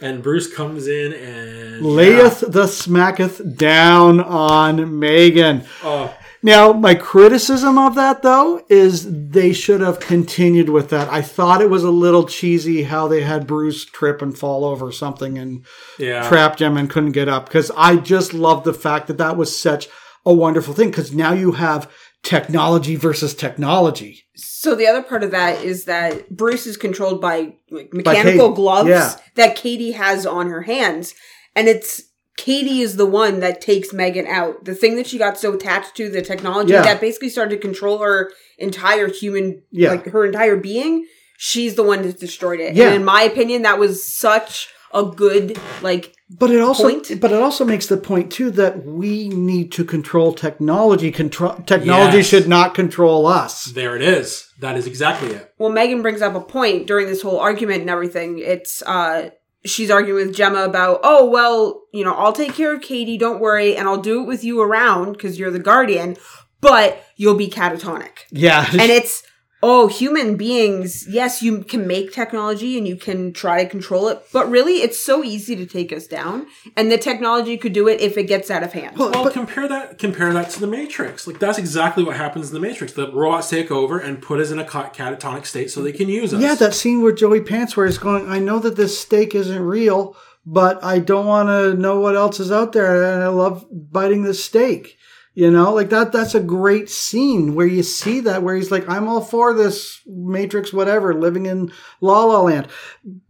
and Bruce comes in and Layeth the smacketh down on Megan. Oh, Now, my criticism of that, though, is they should have continued with that. I thought it was a little cheesy how they had Bruce trip and fall over something and yeah. trapped him and couldn't get up. Because I just love the fact that that was such a wonderful thing. Because now you have technology versus technology. So the other part of that is that Bruce is controlled by mechanical Katie, gloves yeah. that Katie has on her hands, and it's Katie is the one that takes Megan out. The thing that she got so attached to, the technology Yeah. that basically started to control her entire human, Yeah. like her entire being. She's the one that destroyed it. Yeah. And in my opinion, that was such a good like But it also, Point. but it also makes the point too that we need to control technology. Control technology Yes. should not control us. There it is. That is exactly it. well megan brings up a point during this whole argument and everything it's uh she's arguing with gemma about oh well you know i'll take care of katie don't worry and i'll do it with you around because you're the guardian but you'll be catatonic Yeah, and it's oh human beings yes you can make technology and you can try to control it but really it's so easy to take us down and the technology could do it if it gets out of hand Well, compare that compare that to the Matrix. Like that's exactly what happens in the Matrix. The robots take over and put us in a catatonic state so they can use us. Yeah, that scene where Joey Pants where he's going, I know that this steak isn't real, but I don't want to know what else is out there, and I love biting the steak. You know, like that. That's a great scene where you see that, where he's like, "I'm all for this Matrix, whatever, living in La La Land,"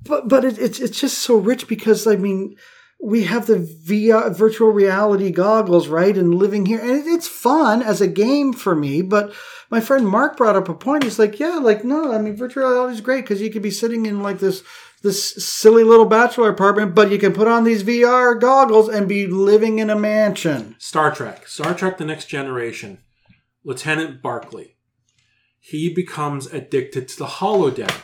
but but it, it's it's just so rich because I mean, we have the VR virtual reality goggles, right, and living here, and it, it's fun as a game for me. But my friend Mark brought up a point. He's like, "Yeah, like no, I mean, virtual reality is great because you could be sitting in like this." This silly little bachelor apartment, but you can put on these VR goggles and be living in a mansion. Star Trek. Star Trek: The Next Generation. Lieutenant Barclay. He becomes addicted to the holodeck.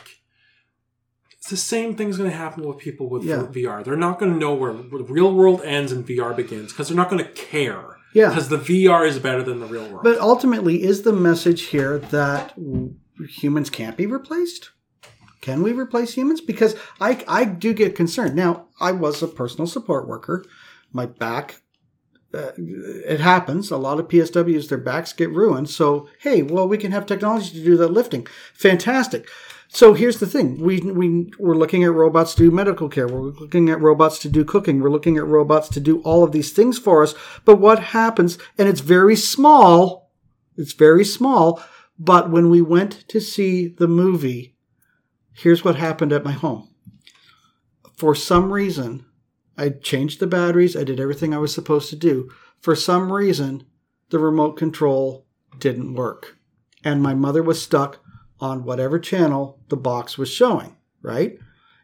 It's the same thing's going to happen with people with Yeah. VR. They're not going to know where the real world ends and VR begins because they're not going to care. Yeah. Because the VR is better than the real world. But ultimately, is the message here that humans can't be replaced? Can we replace humans? Because I, I do get concerned. Now, I was a personal support worker. My back, uh, it happens. A lot of PSWs, their backs get ruined. So, hey, well, we can have technology to do that lifting. Fantastic. So here's the thing: we we we're looking at robots to do medical care. We're looking at robots to do cooking. We're looking at robots to do all of these things for us. But what happens? And it's very small. It's very small. But when we went to see the movie, here's what happened at my home. For some reason, I changed the batteries, I did everything I was supposed to do. For some reason, the remote control didn't work. And my mother was stuck on whatever channel the box was showing, right?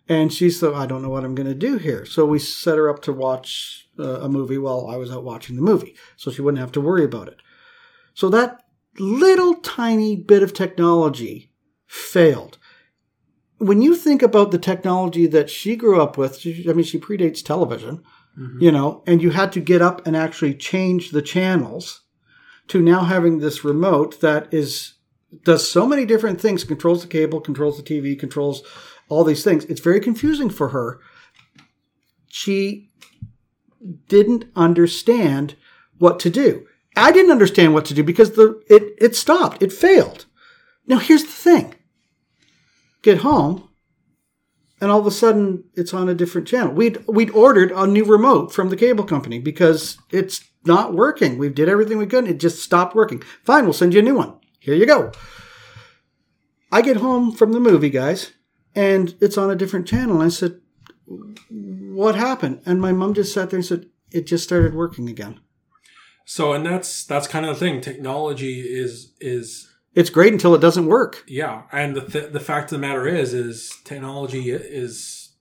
And she said, I don't know what I'm going to do here. So we set her up to watch uh, a movie while I was out watching the movie. So she wouldn't have to worry about it. So that little tiny bit of technology failed. When you think about the technology that she grew up with, she, I mean, she predates television, mm-hmm. you know, and you had to get up and actually change the channels to now having this remote that is does so many different things controls the cable controls the tv controls all these things. It's very confusing for her. She didn't understand what to do. I didn't understand what to do because the it it stopped. It failed. Now here's the thing get home and all of a sudden it's on a different channel we'd we'd ordered a new remote from the cable company because it's not working we did everything we could it just stopped working fine we'll send you a new one here you go. I get home from the movie, guys, and it's on a different channel. And I said, What happened? And my mom just sat there and said, It just started working again. So, and that's that's kind of the thing. Technology is is It's great until it doesn't work. yeah, and the th- the fact of the matter is is technology is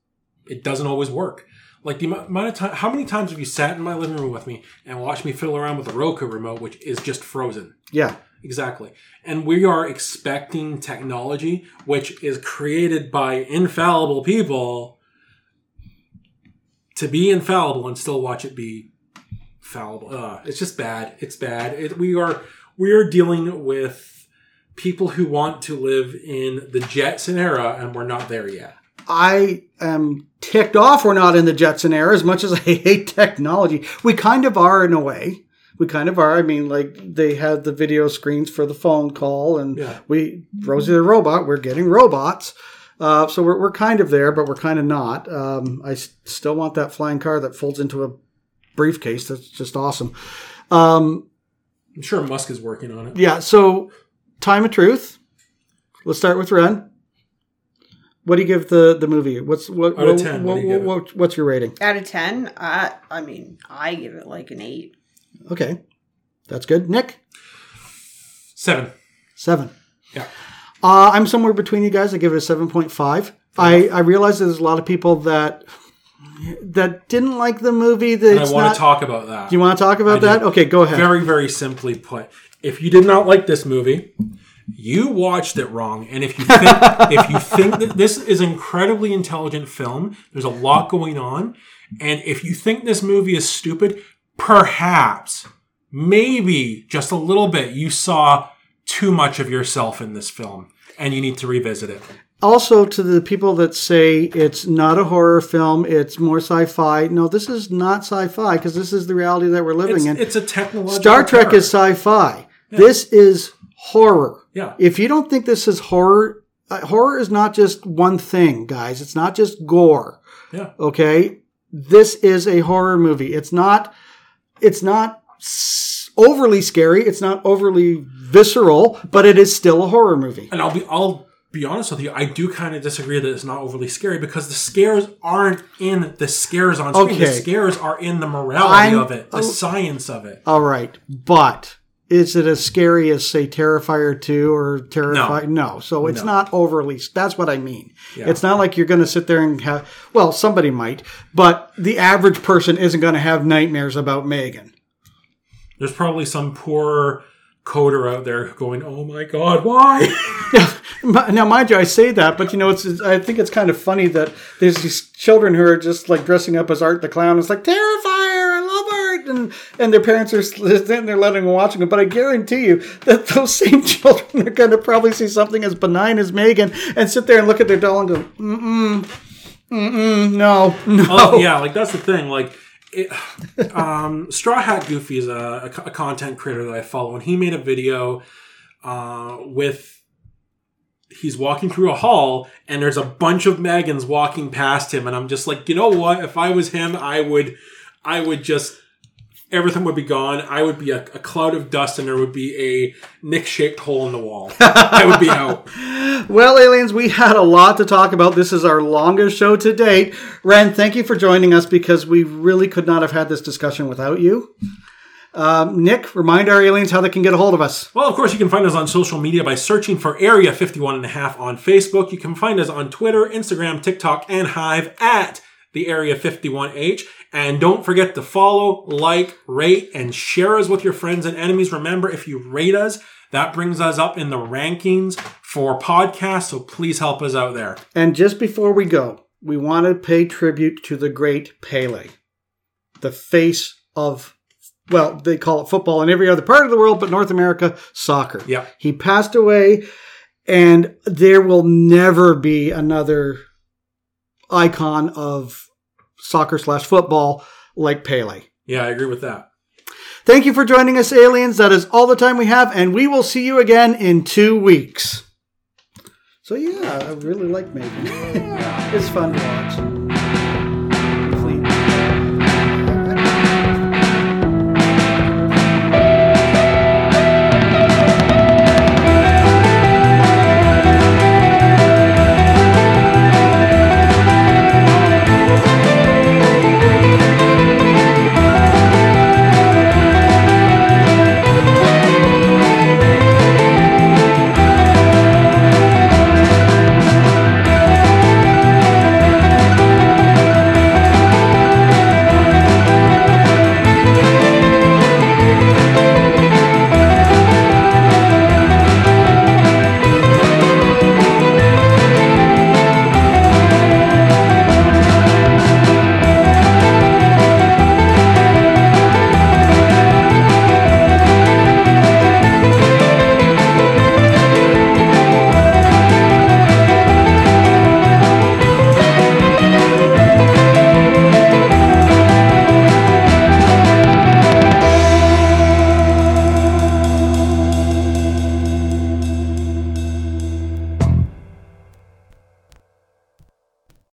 it doesn't always work. Like the amount of time, how many times have you sat in my living room with me and watched me fiddle around with the Roku remote, which is just frozen? Yeah. Exactly. And we are expecting technology, which is created by infallible people, to be infallible and still watch it be fallible. Uh, it's just bad. It's bad. It, we are we are dealing with people who want to live in the Jetson era, and we're not there yet. I am ticked off we're not in the Jetson era as much as I hate technology. We kind of are in a way. We kind of are. I mean, like they had the video screens for the phone call, and Yeah. we Rosie the robot. We're getting robots, uh, so we're we're kind of there, but we're kind of not. Um, I s- still want that flying car that folds into a briefcase. That's just awesome. Um, I'm sure Musk is working on it. yeah. So, time of truth. Let's start with Wren. What do you give the the movie? What's what? Out of what- 10, what what- do you give what- what's your rating? Out of 10, I, I mean, I give it like an 8. Okay, that's good. Nick, Seven. seven. Yeah. Uh, I'm somewhere between you guys. I give it a seven point five. I I realize that there's a lot of people that that didn't like the movie. That And I want not- to talk about that. Do you want to talk about I do. that? Okay, go ahead. very very simply put if you did not like this movie you watched it wrong and if you think [laughs] if you think that this is an incredibly intelligent film there's a lot going on and if you think this movie is stupid perhaps maybe just a little bit you saw too much of yourself in this film and you need to revisit it also, to the people that say it's not a horror film, it's more sci-fi. No, this is not sci-fi because this is the reality that we're living it's, in. it's a technological Star Trek terror. is sci-fi. This is horror. yeah If you don't think this is horror, uh, horror is not just one thing, guys. It's not just gore. yeah Okay, this is a horror movie. It's not. It's not overly scary. It's not overly visceral, but it is still a horror movie. and I'll be I'll be honest with you, I do kind of disagree that it's not overly scary because the scares aren't in the scares on screen. The scares are in the morality I'm- of it, the science of it. All right, but is it as scary as say Terrifier two or Terrifier? No. So it's No. not overly. That's what I mean. Yeah. It's not like you're going to sit there and have. Well, somebody might, but the average person isn't going to have nightmares about Megan. There's probably some poor coder out there going, "Oh my god, why?" [laughs] Now, mind you, I say that, but you know, it's. I think it's kind of funny that there's these children who are just like dressing up as Art the Clown. It's like Terrifier, I love Art, and and their parents are [laughs] sitting there letting them watching it. But I guarantee you that those [laughs] same children are going to probably see something as benign as Megan and sit there and look at their doll and go, mm mm, no, [laughs] no. oh yeah, like that's the thing. Like, it, [sighs] um, Straw Hat Goofy is a, a a content creator that I follow, and he made a video uh, with. He's walking through a hall, and there's a bunch of Megans walking past him, and I'm just like, you know what? If I was him, I would, I would just everything would be gone. I would be a, a cloud of dust, and there would be a Nick-shaped hole in the wall. I would be [laughs] out. Well, aliens, we had a lot to talk about. This is our longest show to date. Wren, thank you for joining us because we really could not have had this discussion without you. Um, Nick, remind our aliens how they can get a hold of us. Well, of course, you can find us on social media by searching for Area 51 and a half on Facebook. You can find us on Twitter, Instagram, TikTok, and Hive at the Area 51H. And don't forget to follow, like, rate, and share us with your friends and enemies. Remember, if you rate us, that brings us up in the rankings for podcasts. So please help us out there. And just before we go, we want to pay tribute to the great Pele, the face of, well, they call it football in every other part of the world, but North America, soccer. Yeah. He passed away, and there will never be another icon of soccer slash football like Pele. Yeah, I agree with that. Thank you for joining us, aliens. That is all the time we have, and we will see you again in two weeks. So, yeah, I really like Megan. [laughs] it's fun to watch.